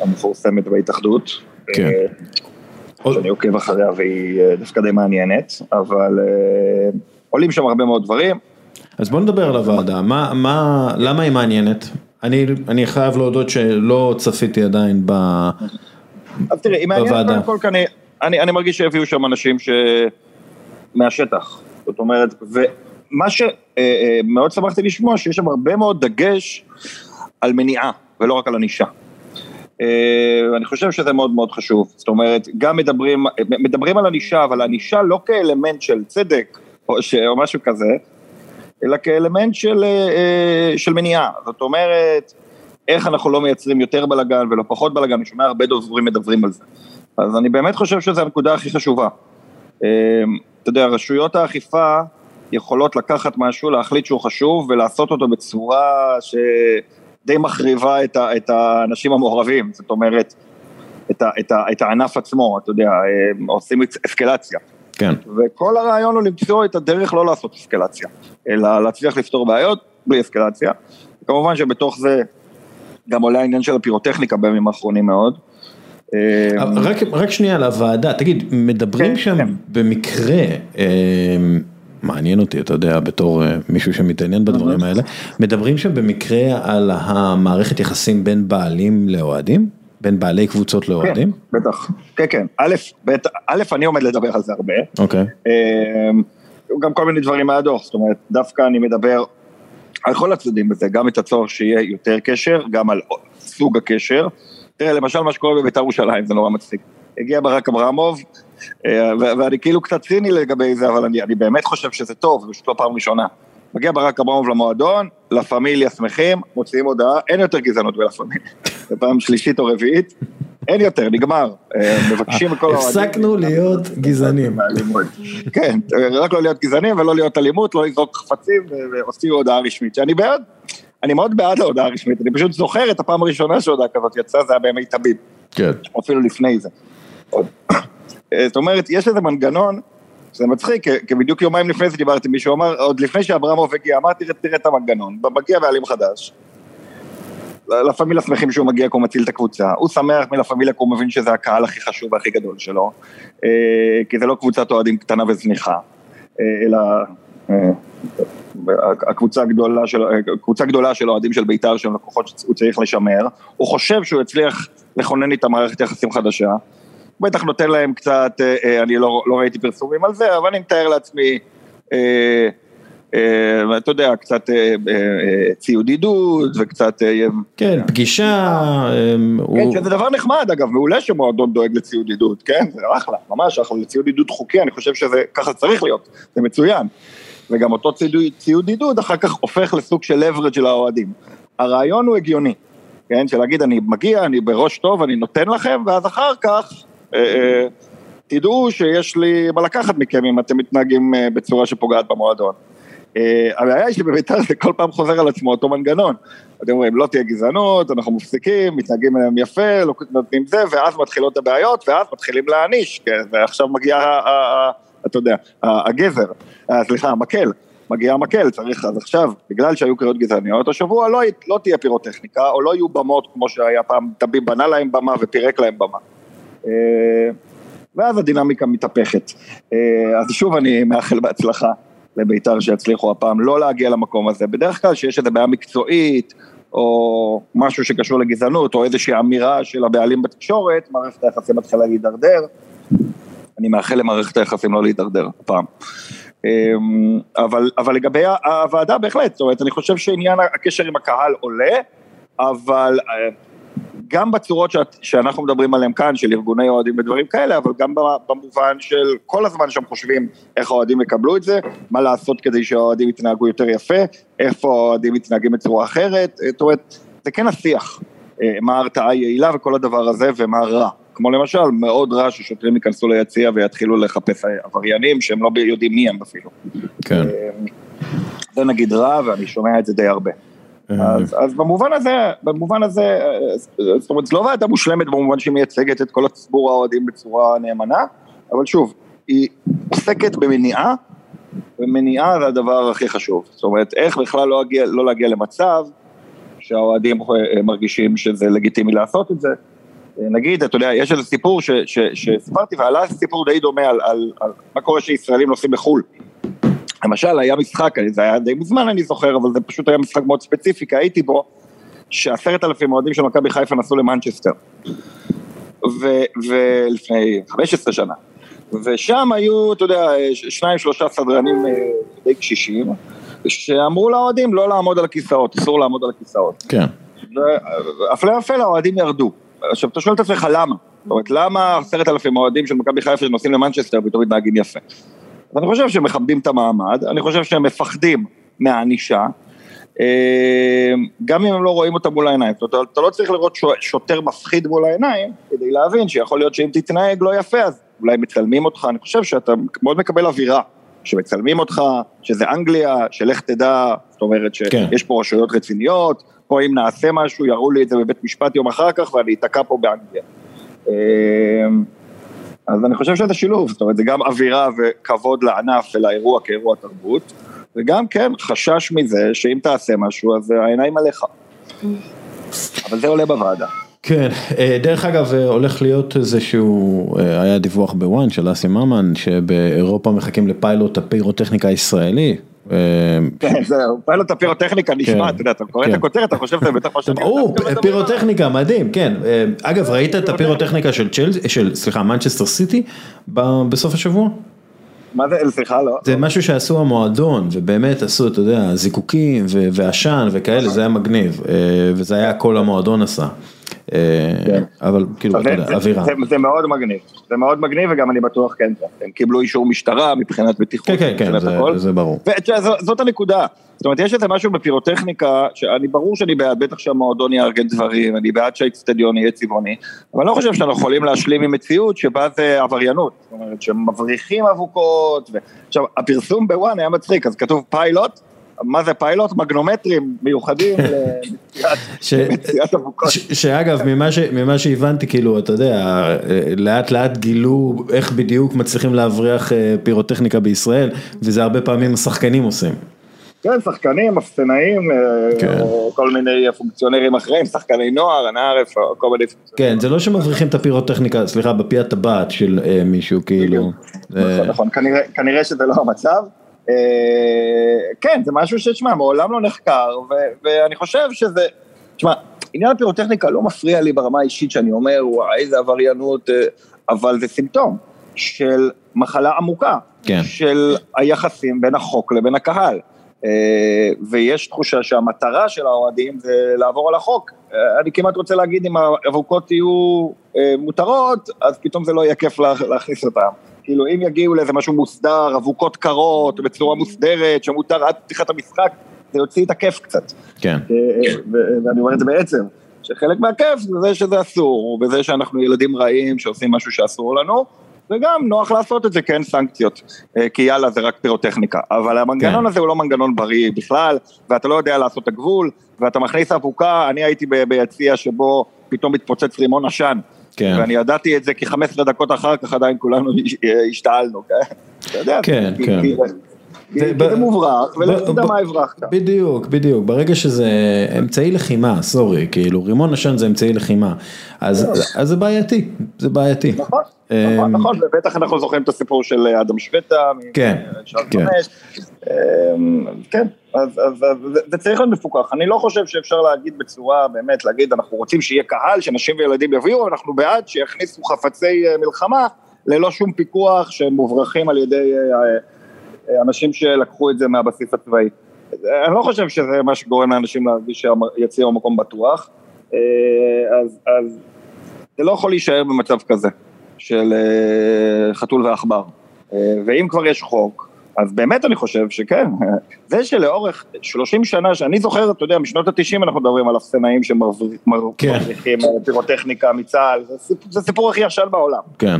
המפורסמת בהתאחדות. כן. שאני עוקב אחריה והיא אה, דווקא די מעניינת, אבל אה, עולים שם הרבה מאוד דברים. אז בוא נדבר על הוועדה, מה, מה, למה היא מעניינת? אני, אני חייב להודות שלא צפיתי עדיין ב, אז תראי, היא מעניינת קודם כל, אני, אני, אני מרגיש שהביאו שם אנשים ש... מהשטח, זאת אומרת, ומה שמאוד אה, שמחתי לשמוע, שיש שם הרבה מאוד דגש על מניעה, ולא רק על ענישה. אה, אני חושב שזה מאוד מאוד חשוב, זאת אומרת, גם מדברים, מדברים על ענישה, אבל ענישה לא כאלמנט של צדק או, ש, או משהו כזה, אלא כאלמנט של, אה, של מניעה, זאת אומרת, איך אנחנו לא מייצרים יותר בלאגן ולא פחות בלאגן, אני שומע הרבה דוברים מדברים על זה. אז אני באמת חושב שזו הנקודה הכי חשובה. אה, אתה יודע, רשויות האכיפה יכולות לקחת משהו, להחליט שהוא חשוב ולעשות אותו בצורה ש... די מחריבה את, ה, את האנשים המעורבים, זאת אומרת, את, ה, את, ה, את הענף עצמו, אתה יודע, עושים אסקלציה. כן. וכל הרעיון הוא למצוא את הדרך לא לעשות אסקלציה, אלא להצליח לפתור בעיות בלי אסקלציה. כמובן שבתוך זה גם עולה העניין של הפירוטכניקה בימים האחרונים מאוד. רק, רק שנייה על הוועדה, תגיד, מדברים כן, שם כן. במקרה, מעניין אותי, אתה יודע, בתור אה, מישהו שמתעניין בדברים האלה, מדברים שם במקרה על המערכת יחסים בין בעלים לאוהדים? בין בעלי קבוצות לאוהדים? כן, בטח, כן, כן. א', בית, א', אני עומד לדבר על זה הרבה. אוקיי. אמ, גם כל מיני דברים מהדוח, זאת אומרת, דווקא אני מדבר על כל הצדדים בזה, גם את הצורך שיהיה יותר קשר, גם על סוג הקשר. תראה, למשל מה שקורה בבית"ר ירושלים, זה נורא מצחיק. הגיע ברק אברמוב, אה, ואני כאילו קצת ציני לגבי זה, אבל אני, אני באמת חושב שזה טוב, זה פשוט לא פעם ראשונה. מגיע ברק אברמוב למועדון, לה פמיליה שמחים, מוציאים הודעה, אין יותר גזענות בלה פמיליה. זה פעם שלישית או רביעית, אין יותר, נגמר. אה, מבקשים מכל האוהדים. הפסקנו להיות גזענים. כן, רק לא להיות גזענים ולא להיות אלימות, לא לזרוק חפצים, והוציאו הודעה רשמית, שאני בעד, אני מאוד בעד ההודעה הרשמית, אני פשוט זוכר את הפעם הראשונה שהודעה כזאת יצאה, זה היה בימי תביב. כן. אפילו לפני זה. אה, זאת אומרת, יש איזה מנגנון, זה מצחיק, כי בדיוק יומיים לפני זה דיברתי, מישהו אמר, עוד לפני שאברמוב הגיע, אמרתי, תראה את המנגנון, מגיע בעלים חדש, לה פמיליה שמחים שהוא מגיע כי הוא מציל את הקבוצה, הוא שמח מלה פמיליה כי הוא מבין שזה הקהל הכי חשוב והכי גדול שלו, אה, כי זה לא קבוצת אוהדים קטנה וזניחה, אה, אלא הקבוצה הגדולה של, קבוצה גדולה של אוהדים של בית"ר שהם לקוחות שהוא צריך לשמר, הוא חושב שהוא יצליח לכונן איתם מערכת יחסים חדשה, בטח נותן להם קצת, אה, אה, אני לא, לא ראיתי פרסומים על זה, אבל אני מתאר לעצמי, אה, אתה יודע, קצת ציוד עידוד וקצת... כן, פגישה. כן, שזה דבר נחמד אגב, מעולה שמועדון דואג לציוד עידוד, כן, זה אחלה, ממש אחלה, לציוד עידוד חוקי, אני חושב שזה ככה צריך להיות, זה מצוין. וגם אותו ציוד עידוד אחר כך הופך לסוג של leverage לאוהדים. הרעיון הוא הגיוני, כן, של להגיד אני מגיע, אני בראש טוב, אני נותן לכם, ואז אחר כך אה, אה, תדעו שיש לי מה לקחת מכם אם אתם מתנהגים אה, בצורה שפוגעת במועדון. הבעיה היא שבביתר זה כל פעם חוזר על עצמו אותו מנגנון. אתם אומרים, לא תהיה גזענות, אנחנו מפסיקים, מתנהגים אליהם יפה, לא נותנים זה, ואז מתחילות הבעיות, ואז מתחילים להעניש, כן, ועכשיו מגיע, אתה יודע, הגזר, סליחה, המקל. מגיע המקל, צריך, אז עכשיו, בגלל שהיו קריאות גזעניות, השבוע לא, לא תהיה פירוטכניקה, או לא יהיו במות כמו שהיה פעם, טביב בנה להם במה ופירק להם במה. אה, ואז הדינמיקה מתהפכת. אה, אז שוב אני מאחל בהצלחה לבית"ר שיצליחו הפעם לא להגיע למקום הזה. בדרך כלל שיש איזו בעיה מקצועית, או משהו שקשור לגזענות, או איזושהי אמירה של הבעלים בתקשורת, מערכת היחסים מתחילה להידרדר. אני מאחל למערכת היחסים לא להידרדר הפעם. אמ, אבל, אבל לגבי הוועדה בהחלט, זאת אומרת, אני חושב שעניין הקשר עם הקהל עולה, אבל אה, גם בצורות שאת, שאנחנו מדברים עליהן כאן, של ארגוני אוהדים ודברים כאלה, אבל גם במובן של כל הזמן שהם חושבים איך האוהדים יקבלו את זה, מה לעשות כדי שהאוהדים יתנהגו יותר יפה, איפה האוהדים מתנהגים בצורה אחרת, זאת אומרת, זה כן השיח, אה, מה ההרתעה היעילה וכל הדבר הזה ומה רע. כמו למשל, מאוד רע ששוטרים ייכנסו ליציע ויתחילו לחפש עבריינים שהם לא יודעים מי הם אפילו. כן. אה, זה נגיד רע ואני שומע את זה די הרבה. אה. אז, אז במובן הזה, במובן הזה, אה, זאת אומרת, זו לא ועדה מושלמת במובן שהיא מייצגת את כל הציבור האוהדים בצורה נאמנה, אבל שוב, היא עוסקת במניעה, ומניעה זה הדבר הכי חשוב. זאת אומרת, איך בכלל לא, להגיע, לא להגיע למצב שהאוהדים מרגישים שזה לגיטימי לעשות את זה. נגיד, אתה יודע, יש איזה סיפור שסיפרתי ועלה סיפור די דומה על, על, על מה קורה שישראלים נוסעים לחו"ל. למשל, היה משחק, זה היה די מזמן אני זוכר, אבל זה פשוט היה משחק מאוד ספציפי, כי הייתי בו, שעשרת אלפים אוהדים של מכבי חיפה נסעו למנצ'סטר. ולפני 15 שנה. ושם היו, אתה יודע, שניים שלושה סדרנים אה, די קשישים, שאמרו לאוהדים לא לעמוד על הכיסאות, אסור לעמוד על הכיסאות. כן. והפלא ופלא האוהדים ירדו. עכשיו, אתה שואל את עצמך למה? זאת אומרת, למה עשרת אלפים אוהדים של מכבי חיפה שנוסעים למנצ'סטר פתאום מתנהגים יפה? אז אני חושב שהם מכבדים את המעמד, אני חושב שהם מפחדים מהענישה, אה, גם אם הם לא רואים אותה מול העיניים. זאת אומרת, אתה לא צריך לראות שוטר מפחיד מול העיניים, כדי להבין שיכול להיות שאם תתנהג לא יפה, אז אולי מצלמים אותך, אני חושב שאתה מאוד מקבל אווירה. שמצלמים אותך, שזה אנגליה, שלך תדע, זאת אומרת שיש כן. פה רשויות רציניות, פה אם נעשה משהו, יראו לי את זה בבית משפט יום אחר כך ואני אתקע פה באנגליה. אז אני חושב שזה שילוב, זאת אומרת, זה גם אווירה וכבוד לענף ולאירוע כאירוע תרבות, וגם כן חשש מזה שאם תעשה משהו אז העיניים עליך. אבל זה עולה בוועדה. כן, אה, דרך אגב אה, הולך להיות איזשהו, אה, היה דיווח בוואן של אסי ממן שבאירופה מחכים לפיילוט הפירוטכניקה הישראלי, זהו, פיילוט הפירוטכניקה נשמע, כן. אתה יודע, אתה קורא את כן. הכותרת, אתה חושב שזה בטח מה שאני... ברור, פירוטכניקה, מדהים, כן. אגב, ראית את הפירוטכניקה של, סליחה, מנצ'סטר סיטי בסוף השבוע? מה זה, סליחה, לא. זה משהו שעשו המועדון, ובאמת עשו, אתה יודע, זיקוקים ועשן וכאלה, זה היה מגניב, וזה היה כל המועדון עשה. כן. אבל כאילו, אתה יודע, אווירה. זה מאוד מגניב, זה מאוד מגניב וגם אני בטוח כן, הם קיבלו אישור משטרה מבחינת בטיחות. כן, כן, כן, זה ברור. זאת הנקודה, זאת אומרת, יש איזה משהו בפירוטכניקה, שאני ברור שאני בעד, בטח שהמועדון יארגן דברים, אני בעד שהאיצטדיון יהיה צבעוני, אבל אני לא חושב שאנחנו יכולים להשלים עם מציאות שבה זה עבריינות, זאת אומרת, שמבריחים אבוקות, עכשיו, הפרסום בוואן היה מצחיק, אז כתוב פיילוט, מה זה פיילוט? מגנומטרים מיוחדים למציאת אבוקות. שאגב, ממה שהבנתי, כאילו, אתה יודע, לאט לאט גילו איך בדיוק מצליחים להבריח אה, פירוטכניקה בישראל, וזה הרבה פעמים השחקנים עושים. כן, שחקנים, אפסנאים, אה, כן. או כל מיני פונקציונרים אחרים, שחקני נוער, הנער, כל מיני... כן, זה לא שמבריחים את הפירוטכניקה, סליחה, בפי הטבעת של אה, מישהו, כאילו. נכון, נכון, כנראה שזה לא המצב. אה, כן, זה משהו שתשמע, מעולם לא נחקר, ואני חושב שזה, תשמע, עניין הפירוטכניקה לא מפריע לי ברמה האישית שאני אומר, וואי, איזה עבריינות, אה, אבל זה סימפטום של מחלה עמוקה, כן. של היחסים בין החוק לבין הקהל. אה, ויש תחושה שהמטרה של האוהדים זה לעבור על החוק. אני כמעט רוצה להגיד, אם האבוקות יהיו מותרות, אז פתאום זה לא יהיה כיף להכניס אותן. כאילו אם יגיעו לאיזה משהו מוסדר, אבוקות קרות, בצורה מוסדרת, שמותר עד פתיחת המשחק, זה יוציא את הכיף קצת. כן. ואני אומר את זה בעצם, שחלק מהכיף זה זה שזה אסור, וזה שאנחנו ילדים רעים שעושים משהו שאסור לנו, וגם נוח לעשות את זה, אין סנקציות, אה, כי יאללה זה רק פירוטכניקה, אבל המנגנון כן. הזה הוא לא מנגנון בריא בכלל, ואתה לא יודע לעשות את הגבול, ואתה מכניס אבוקה, אני הייתי ביציע שבו פתאום מתפוצץ רימון עשן, כן. ואני ידעתי את זה כי 15 דקות אחר כך עדיין כולנו השתעלנו, כן? אתה יודע, כן, כן. זה מוברח, ולך תדע מה הברחת. בדיוק, בדיוק, ברגע שזה אמצעי לחימה, סורי, כאילו רימון עשן זה אמצעי לחימה, אז זה בעייתי, זה בעייתי. נכון, נכון, נכון, ובטח אנחנו זוכרים את הסיפור של אדם שווטה, כן, כן. כן, אז זה צריך להיות מפוקח, אני לא חושב שאפשר להגיד בצורה, באמת, להגיד אנחנו רוצים שיהיה קהל, שנשים וילדים יביאו, אנחנו בעד שיכניסו חפצי מלחמה, ללא שום פיקוח, שהם מוברחים על ידי אנשים שלקחו את זה מהבסיס הצבאי. אני לא חושב שזה מה שגורם לאנשים להרגיש שהיציא הוא מקום בטוח, אז, אז זה לא יכול להישאר במצב כזה, של חתול ועכבר. ואם כבר יש חוק, אז באמת אני חושב שכן, זה שלאורך 30 שנה, שאני זוכר, אתה יודע, משנות ה-90 אנחנו מדברים על אפסנאים שמרוויחים כן. פירוטכניקה מצה"ל, זה סיפור הכי ישן בעולם. כן.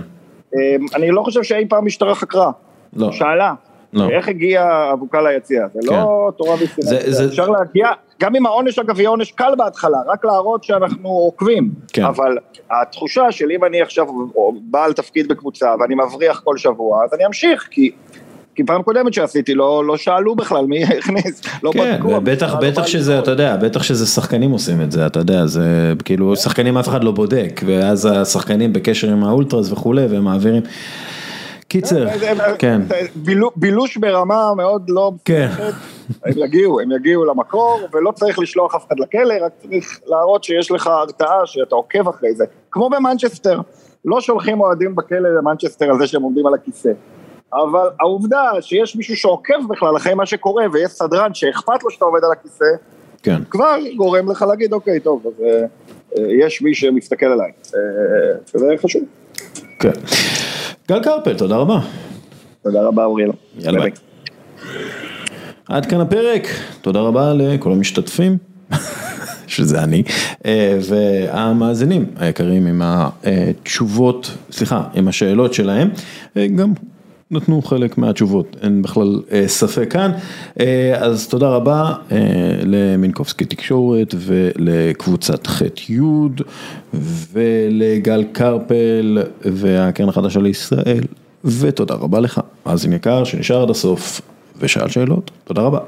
אני לא חושב שאי פעם משטרה חקרה. לא. שאלה. לא. איך הגיע אבוקה ליציע, זה כן. לא תורה וסימן, זה... אפשר להגיע, גם אם העונש אגב יהיה עונש קל בהתחלה, רק להראות שאנחנו עוקבים, כן. אבל התחושה של אם אני עכשיו בעל תפקיד בקבוצה ואני מבריח כל שבוע, אז אני אמשיך, כי... כי פעם קודמת שעשיתי לא, לא שאלו בכלל מי הכניס, לא כן, בדקו. בטח, בטח שזה, אתה יודע, בטח שזה שחקנים עושים את זה, אתה יודע, זה כאילו שחקנים אף אחד לא בודק, ואז השחקנים בקשר עם האולטרס וכולי, והם מעבירים. קיצר, כן. בילוש ברמה מאוד לא... כן. הם יגיעו, הם יגיעו למקור, ולא צריך לשלוח אף אחד לכלא, רק צריך להראות שיש לך הרתעה, שאתה עוקב אחרי זה. כמו במנצ'סטר, לא שולחים אוהדים בכלא למנצ'סטר על זה שהם עומדים על הכיסא. אבל העובדה שיש מישהו שעוקב בכלל אחרי מה שקורה, ויש סדרן שאכפת לו שאתה עומד על הכיסא, כן. כבר גורם לך להגיד, אוקיי, טוב, אז אה, יש מי שמסתכל עליי. אה, זה חשוב. כן. גל קרפל, תודה רבה. תודה רבה אוריאל. יאללה ביי. עד כאן הפרק, תודה רבה לכל המשתתפים, שזה אני, אה, והמאזינים היקרים עם התשובות, סליחה, עם השאלות שלהם, אה, גם נתנו חלק מהתשובות, אין בכלל אה, ספק כאן, אז תודה רבה למינקובסקי תקשורת ולקבוצת ח' י' ולגל קרפל והקרן החדשה לישראל ותודה רבה לך, מאזין יקר שנשאר עד הסוף ושאל שאלות, תודה רבה.